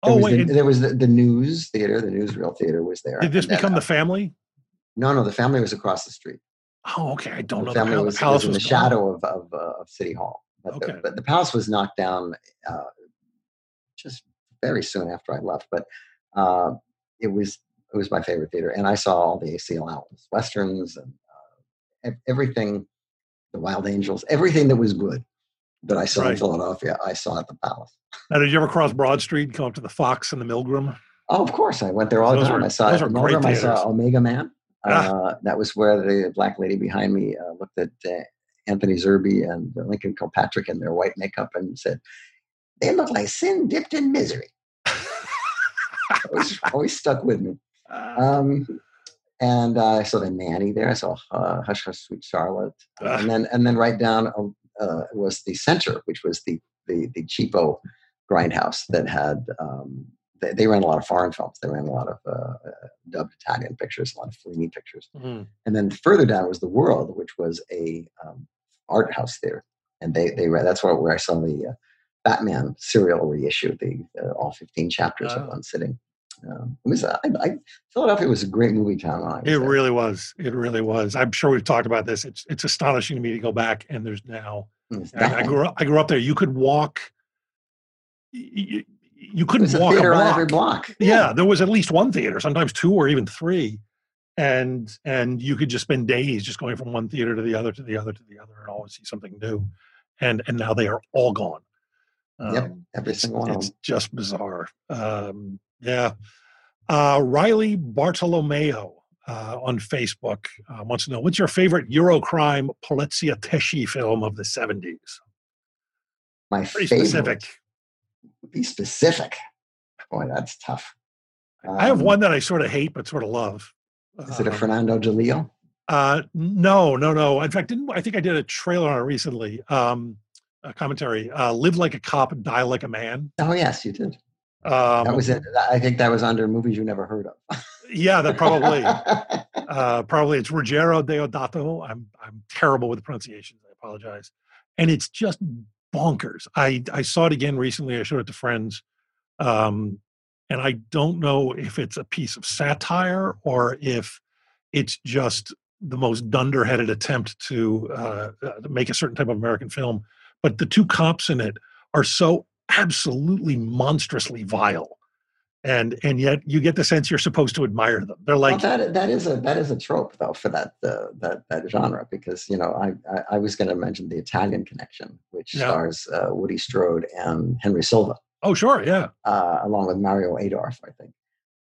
There Oh was, wait, the, there was the, the news theater, the newsreel theater was there. did this then, become the family? No, no, the family was across the street. Oh, okay. I don't the know. family the, was, Palace was in the gone. shadow of of, uh, of City Hall. But, Okay. the, but the palace was knocked down uh, just very soon after I left. But uh, it was it was my favorite theater, and I saw all the A.C. Lyles westerns and uh, everything, the Wild Angels, everything that was good that I saw in Philadelphia. I saw at the palace. Now, did you ever cross Broad Street, go up to the Fox and the Milgram? Oh, of course, I went there all the time. were- I saw those at were great Milgram, I saw Omega Man. Ah. Uh, that was where the black lady behind me uh, looked at uh, Anthony Zerbe and Lincoln Kilpatrick in their white makeup and said, "They look like sin dipped in misery." <laughs> always, always stuck with me. Um, and uh, I saw the nanny there. I saw uh, Hush Hush Sweet Charlotte, Uh, Ah. and then and then right down was the center, which was the the the cheapo grindhouse that had. Um, they, they ran a lot of foreign films. They ran a lot of uh, uh, dubbed Italian pictures, a lot of Fellini pictures. Mhm. And then further down was the World, which was a um, art house there, and they they ran. That's where, where I saw the uh, Batman serial reissue, the uh, all fifteen chapters Oh. of one sitting. Um, it was uh, I, I, Philadelphia was a great movie town. When I was It there. really was. It really was. I'm sure we've talked about this. It's it's astonishing to me to go back and there's now. I, I grew up. I grew up there. You could walk. You, you couldn't a walk a theater on block. every block. Yeah, there was at least one theater, sometimes two or even three, and and you could just spend days just going from one theater to the other to the other to the other and always see something new, and and now they are all gone. Yep, Um, every it's, single one it's just bizarre. Um, yeah. Uh, Riley Bartolomeo uh, on Facebook uh, wants to know what's your favorite Eurocrime Poliziotteschi film of the 70s? My Pretty favorite. specific. Be specific. Boy, that's tough. I have Um, one that I sort of hate but sort of love. Is it a Um, Fernando Di Leo? Uh, no, no, no. In fact, didn't I think I did a trailer on it recently? Um, a commentary. Uh, Live like a cop, die like a man. Oh yes, you did. Um, That was it. I think that was under movies you never heard of. Yeah, that probably. <laughs> uh, probably it's Ruggero Deodato. I'm I'm terrible with pronunciations. I apologize. And it's just bonkers. I I saw it again recently. I showed it to friends, um, and I don't know if it's a piece of satire or if it's just the most dunderheaded attempt to, uh, uh, to make a certain type of American film. But the two cops in it are so absolutely monstrously vile. And and yet you get the sense you're supposed to admire them. They're like well, that that is a that is a trope though for that uh, that that genre because you know I I, I was going to mention the Italian Connection, which Yeah. stars uh, Woody Strode and Henry Silva, Oh, sure, yeah. uh, along with Mario Adorf, I think.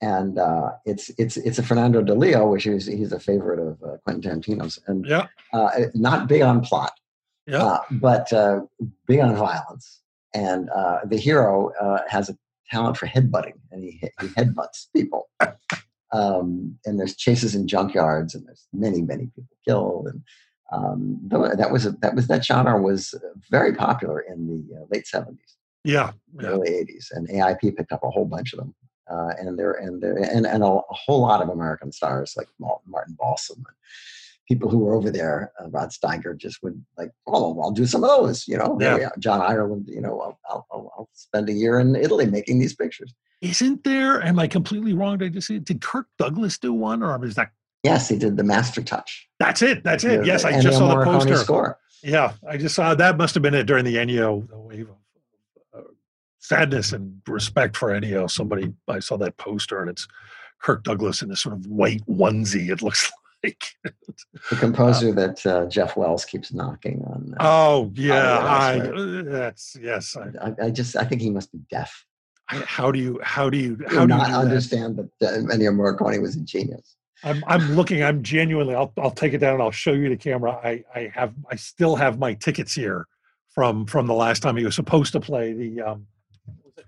And uh, it's it's it's a Fernando Di Leo, which is he's a favorite of uh, Quentin Tarantino's, and Yeah. uh, not big on plot, Yeah. uh, but uh, big on violence. And uh, the hero uh, has a talent for headbutting, and he, he headbutts people. <laughs> Um, and there's chases in junkyards, and there's many, many people killed. And um, that was a, that was that genre was very popular in the uh, late '70s, Yeah. Yeah. early '80s, and AIP picked up a whole bunch of them. Uh, and there and there and, and a, a whole lot of American stars like Martin Balsam and people who were over there. Uh, Rod Steiger just would like, oh, I'll do some of those. You know, Yeah. yeah. John Ireland. You know, I'll, I'll, I'll, spend a year in Italy making these pictures. Isn't there? Am I completely wrong? Did I just? Did Kirk Douglas do one, or is that? Yes, he did the Master Touch. That's it. That's it. Yes, I just saw the poster. score. Yeah, I just saw that. Must have been it during the Ennio the wave of uh, sadness and respect for Ennio. Somebody, I saw that poster, and it's Kirk Douglas in this sort of white onesie. It looks like. The composer that uh, Jeff Wells keeps knocking on. Uh, Oh yeah, I. that's uh, yes. I, I, I just I think he must be deaf. how do you? How do you? How do you not do that? understand that uh, Ennio Morricone was a genius. I'm I'm looking. I'm genuinely. I'll I'll take it down and I'll show you the camera. I I have I still have my tickets here from from the last time he was supposed to play the um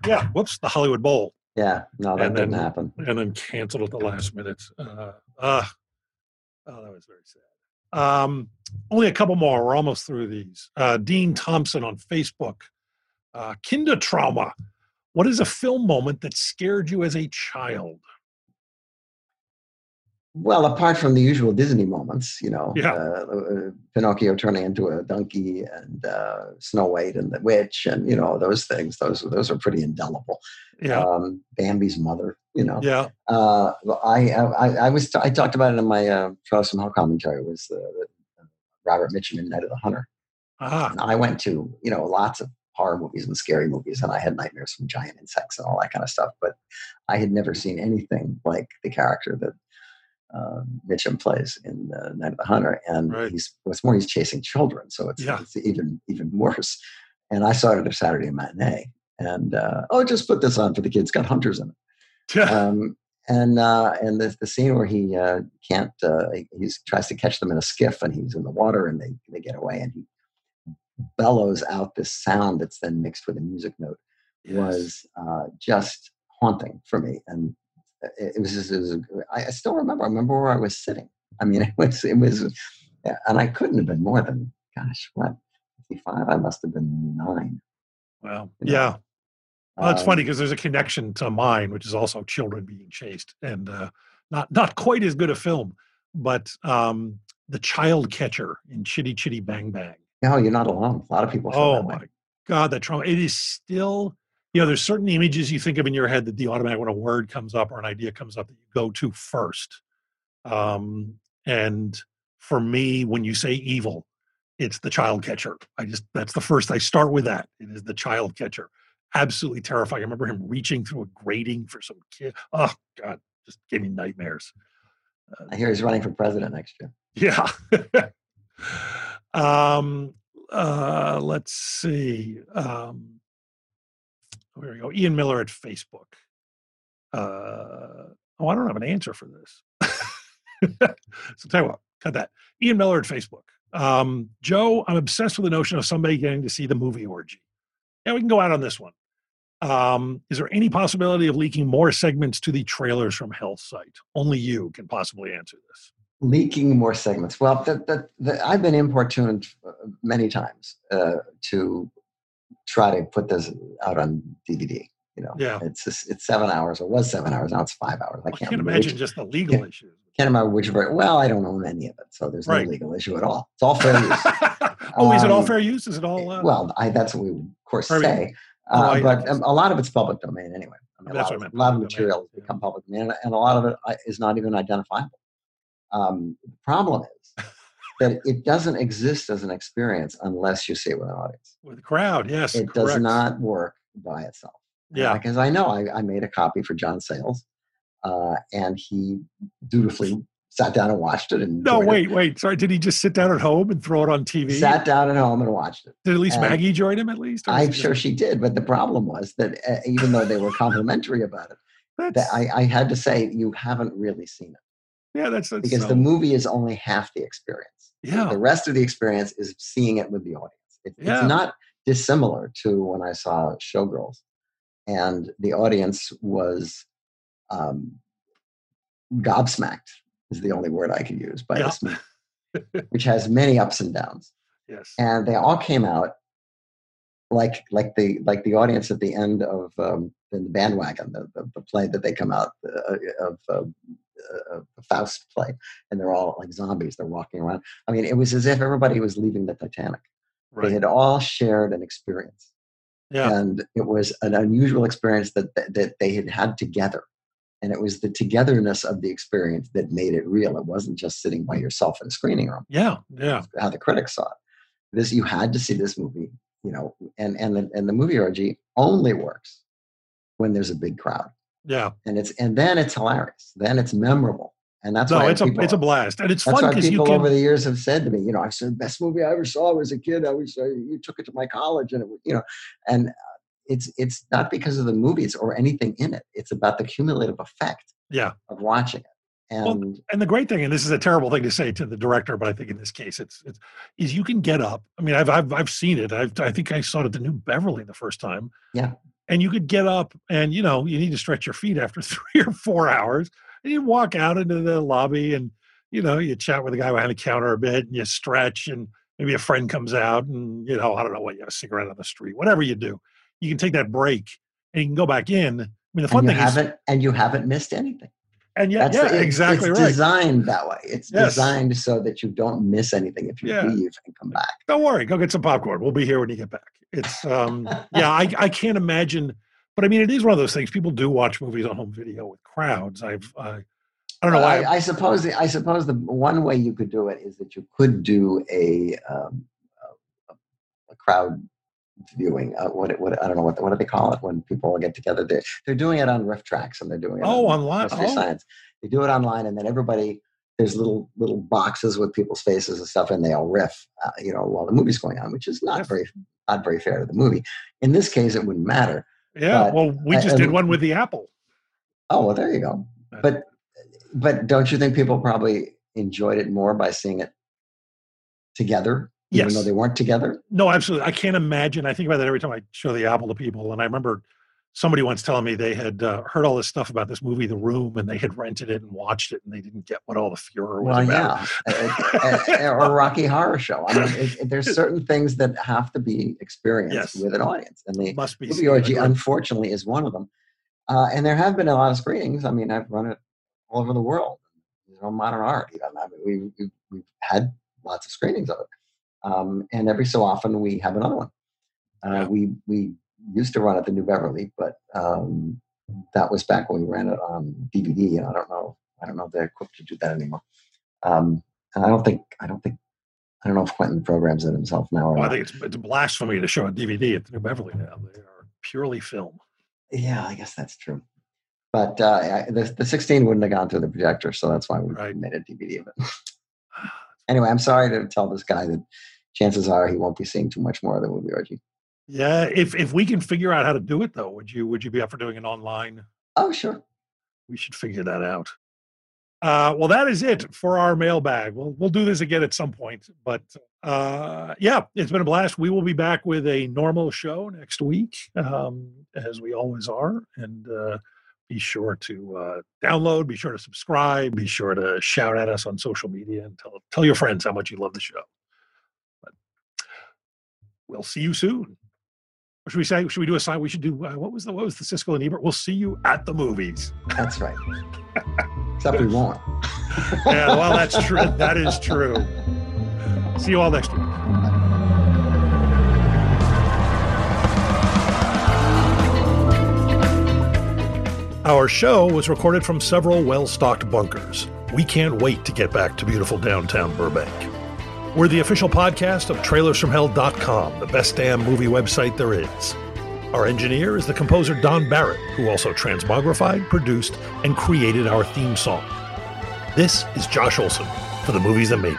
yeah whoops the Hollywood Bowl Yeah, no, that And didn't then- happen. and then canceled at the last minute. Uh, uh, oh, that was very sad. Um, only a couple more. We're almost through these. Uh, Dean Thompson on Facebook. Uh, Kindertrauma. What is a film moment that scared you as a child? Well, apart from the usual Disney moments, you know, Yeah. uh, uh, Pinocchio turning into a donkey and uh, Snow White and the witch, and you know those things. Those those are pretty indelible. Yeah, Um, Bambi's mother, you know. yeah, Uh, I, I I was I talked about it in my uh, Charles Hell commentary. Was Robert Mitchum in Night of the Hunter. ah, And I went to you know lots of horror movies and scary movies, and I had nightmares from giant insects and all that kind of stuff. But I had never seen anything like the character that uh, Mitchum plays in uh, Night of the Hunter, and Right. he's what's more, he's chasing children, so it's, Yeah. it's even even worse. And I saw it at a Saturday matinee, and uh, oh, just put this on for the kids. Got hunters in it um, and uh, and the, the scene where he uh, can't uh, he tries to catch them in a skiff and he's in the water and they, they get away and he bellows out this sound that's then mixed with a music note Yes. was uh, just haunting for me and it, was just it was, I, I still remember I remember where I was sitting I mean <laughs> it was it was and I couldn't have been more than gosh what 55 I must have been nine Well, you know, yeah. Well, it's funny Um, because there's a connection to mine, which is also children being chased, and uh, not not quite as good a film, but um, the child catcher in Chitty Chitty Bang Bang. no you're not alone a lot of people Oh my God, that trauma! It is still, you know, there's certain images you think of in your head that the automatic when a word comes up or an idea comes up that you go to first. Um, and for me, when you say evil, it's the child catcher. I just that's the first I start with that. It is the child catcher. Absolutely terrifying. I remember him reaching through a grating for some kid. Oh God, just gave me nightmares. I hear he's running for president next year Yeah. <laughs> um, uh, let's see. Um, here we go. Ian Miller at Facebook. Uh, oh, I don't have an answer for this. <laughs> so tell you what, cut that. Ian Miller at Facebook. Um, Joe, I'm obsessed with the notion of somebody getting to see the movie orgy. Yeah, we can go out on this one. Um, is there any possibility of leaking more segments to the trailers from Hell's site? Only you can possibly answer this. leaking more segments. Well, the, the, the, I've been importuned uh, many times uh, to try to put this out on DVD. You know, Yeah. it's just, it's seven hours or was seven hours. Now it's five hours. I I can't, can't imagine which, just the <laughs> legal issues. can't remember which. Well, I don't own any of it, so there's Right. no legal issue at all. It's all fair use. <laughs> oh, is it all Um, fair use? Is it all? Uh, well, I, that's what we would, of course, say. Oh, Uh, I- but um, a lot of it's public domain anyway. I mean, a That's lot, what I of, meant, a lot of public domain, material has become public domain, and a lot of it uh, not even identifiable. Um, the problem is <laughs> that it doesn't exist as an experience unless you see it with an audience. with a crowd, yes. It does not work by itself. Yeah. Because I know I, I made a copy for John Sayles, uh, and he dutifully sat down and watched it. And No, enjoyed it. wait, wait. Sorry, did he just sit down at home and throw it on TV? Sat down at home and watched it. did at least and- Maggie join him? At least, I'm sure she did, but the problem was that uh, even though they were complimentary about it, that I, I had to say you haven't really seen it yeah, that's, that's because so- the movie is only half the experience. Yeah. The rest of the experience is seeing it with the audience. It, Yeah. It's not dissimilar to when I saw Showgirls, and the audience was um, gobsmacked. Is the only word I could use by Yeah. this movie, <laughs> which has many ups and downs yes. and they all came out like like the like the audience at the end of um, the bandwagon, the, the, the play that they come out uh, of uh, the Faust play, and they're all like zombies. They're walking around. I mean, it was as if everybody was leaving the Titanic. right. They had all shared an experience, Yeah. and it was an unusual experience that that, that they had had together. And it was the togetherness of the experience that made it real. It wasn't just sitting by yourself in a screening room yeah. Yeah. how the critics saw it. This you had to see this movie, you know, and and the, and the movie orgy only works when there's a big crowd, Yeah. and it's and then it's hilarious, then it's memorable, and that's no, why it's a people, it's a blast, and it's That's fun because you people can. over the years have said to me, you know, I said the best movie I ever saw was a kid. I was uh, you took it to my college, and it was, you know, and uh, it's it's not because of the movies or anything in it. It's about the cumulative effect yeah. of watching it. And Well, and the great thing, and this is a terrible thing to say to the director, but I think in this case, it's, it's is you can get up. I mean, I've I've I've seen it. I've, I think I saw it at the New Beverly the first time. Yeah. And you could get up, and you know, you need to stretch your feet after <laughs> three or four hours, and you walk out into the lobby, and you know, you chat with the guy behind the counter a bit, and you stretch, and maybe a friend comes out, and you know, I don't know what you have a cigarette on the street, whatever you do, you can take that break, and you can go back in. I mean, the fun thing is, haven't and you haven't missed anything. And yeah, That's yeah, it's- exactly it's right. designed that way. It's Yes. designed so that you don't miss anything if you Yeah. leave and come back. don't worry go get some popcorn we'll be here when you get back it's um <laughs> yeah i i can't imagine but i mean it is one of those things people do watch movies on home video with crowds i've uh, i don't know why I, I suppose the, I suppose the one way you could do it is that you could do a um, a, a crowd viewing. Uh, what, it- what I don't know what what do they call it when people get together? They're they're doing it on RiffTrax and they're doing it. Oh, on online. Oh. Science. They do it online and then everybody there's little little boxes with people's faces and stuff and they all riff, uh, you know, while the movie's going on, which is not Yes. very not very fair to the movie. In this case, it wouldn't matter. yeah but well we just I- did one with the apple Oh well, there you go. But but don't you think people probably enjoyed it more by seeing it together, even Yes. though they weren't together? no absolutely i can't imagine i think about that every time i show the apple to people and i remember somebody once telling me they had uh, heard all this stuff about this movie the room and they had rented it and watched it and they didn't get what all the furor was Well, about yeah, or a Rocky Horror Show. I mean, it, it- there's <laughs> certain things that have to be experienced Yes. with an audience, and the must be movie orgy, unfortunately, is one of them. Uh, and there have been a lot of screenings. I mean, I've run it all over the world. You know, modern art. Even. I mean, we, we we've had lots of screenings of it, um, and every so often we have another one. Uh. We we used to run at the New Beverly, but um, that was back when we ran it on DVD. And I don't know. I don't know if they're equipped to do that anymore. Um, and I don't think I don't think I don't know if Quentin programs it himself now or Well, I think it's, it's blasphemy to show a dvd at the new beverly now they are purely film Yeah, I guess that's true. But uh, I, the, the 16 wouldn't have gone through the projector, so that's why we Right. made a DVD of it. anyway, I'm sorry to tell this guy that chances are he won't be seeing too much more of the movie orgy. Yeah, if if we can figure out how to do it though, would you would you be up for doing it online? Oh, sure. We should figure that out. Uh, well, that is it for our mailbag. We'll we'll do this again at some point, but uh, yeah, it's been a blast. We will be back with a normal show next week, um, as we always are, and uh, be sure to uh, download, be sure to subscribe, be sure to shout at us on social media, and tell tell your friends how much you love the show. We'll see you soon. Or should we say? Should we do a sign? We should do. Uh, what was the what was the Siskel and Ebert? We'll see you at the movies. That's right. <laughs> Except we won't. Yeah, well, that's true. That is true. See you all next week. Our show was recorded from several well stocked bunkers. We can't wait to get back to beautiful downtown Burbank. We're the official podcast of trailersfromhell.com, the best damn movie website there is. Our engineer is the composer Don Barrett, who also transmogrified, produced, and created our theme song. This is Josh Olson for the movies that made me.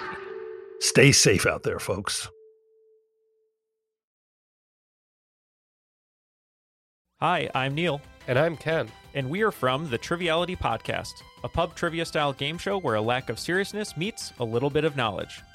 Stay safe out there, folks. Hi, I'm Neil, And I'm Ken. and we are from the Triviality Podcast, a pub trivia style game show where a lack of seriousness meets a little bit of knowledge.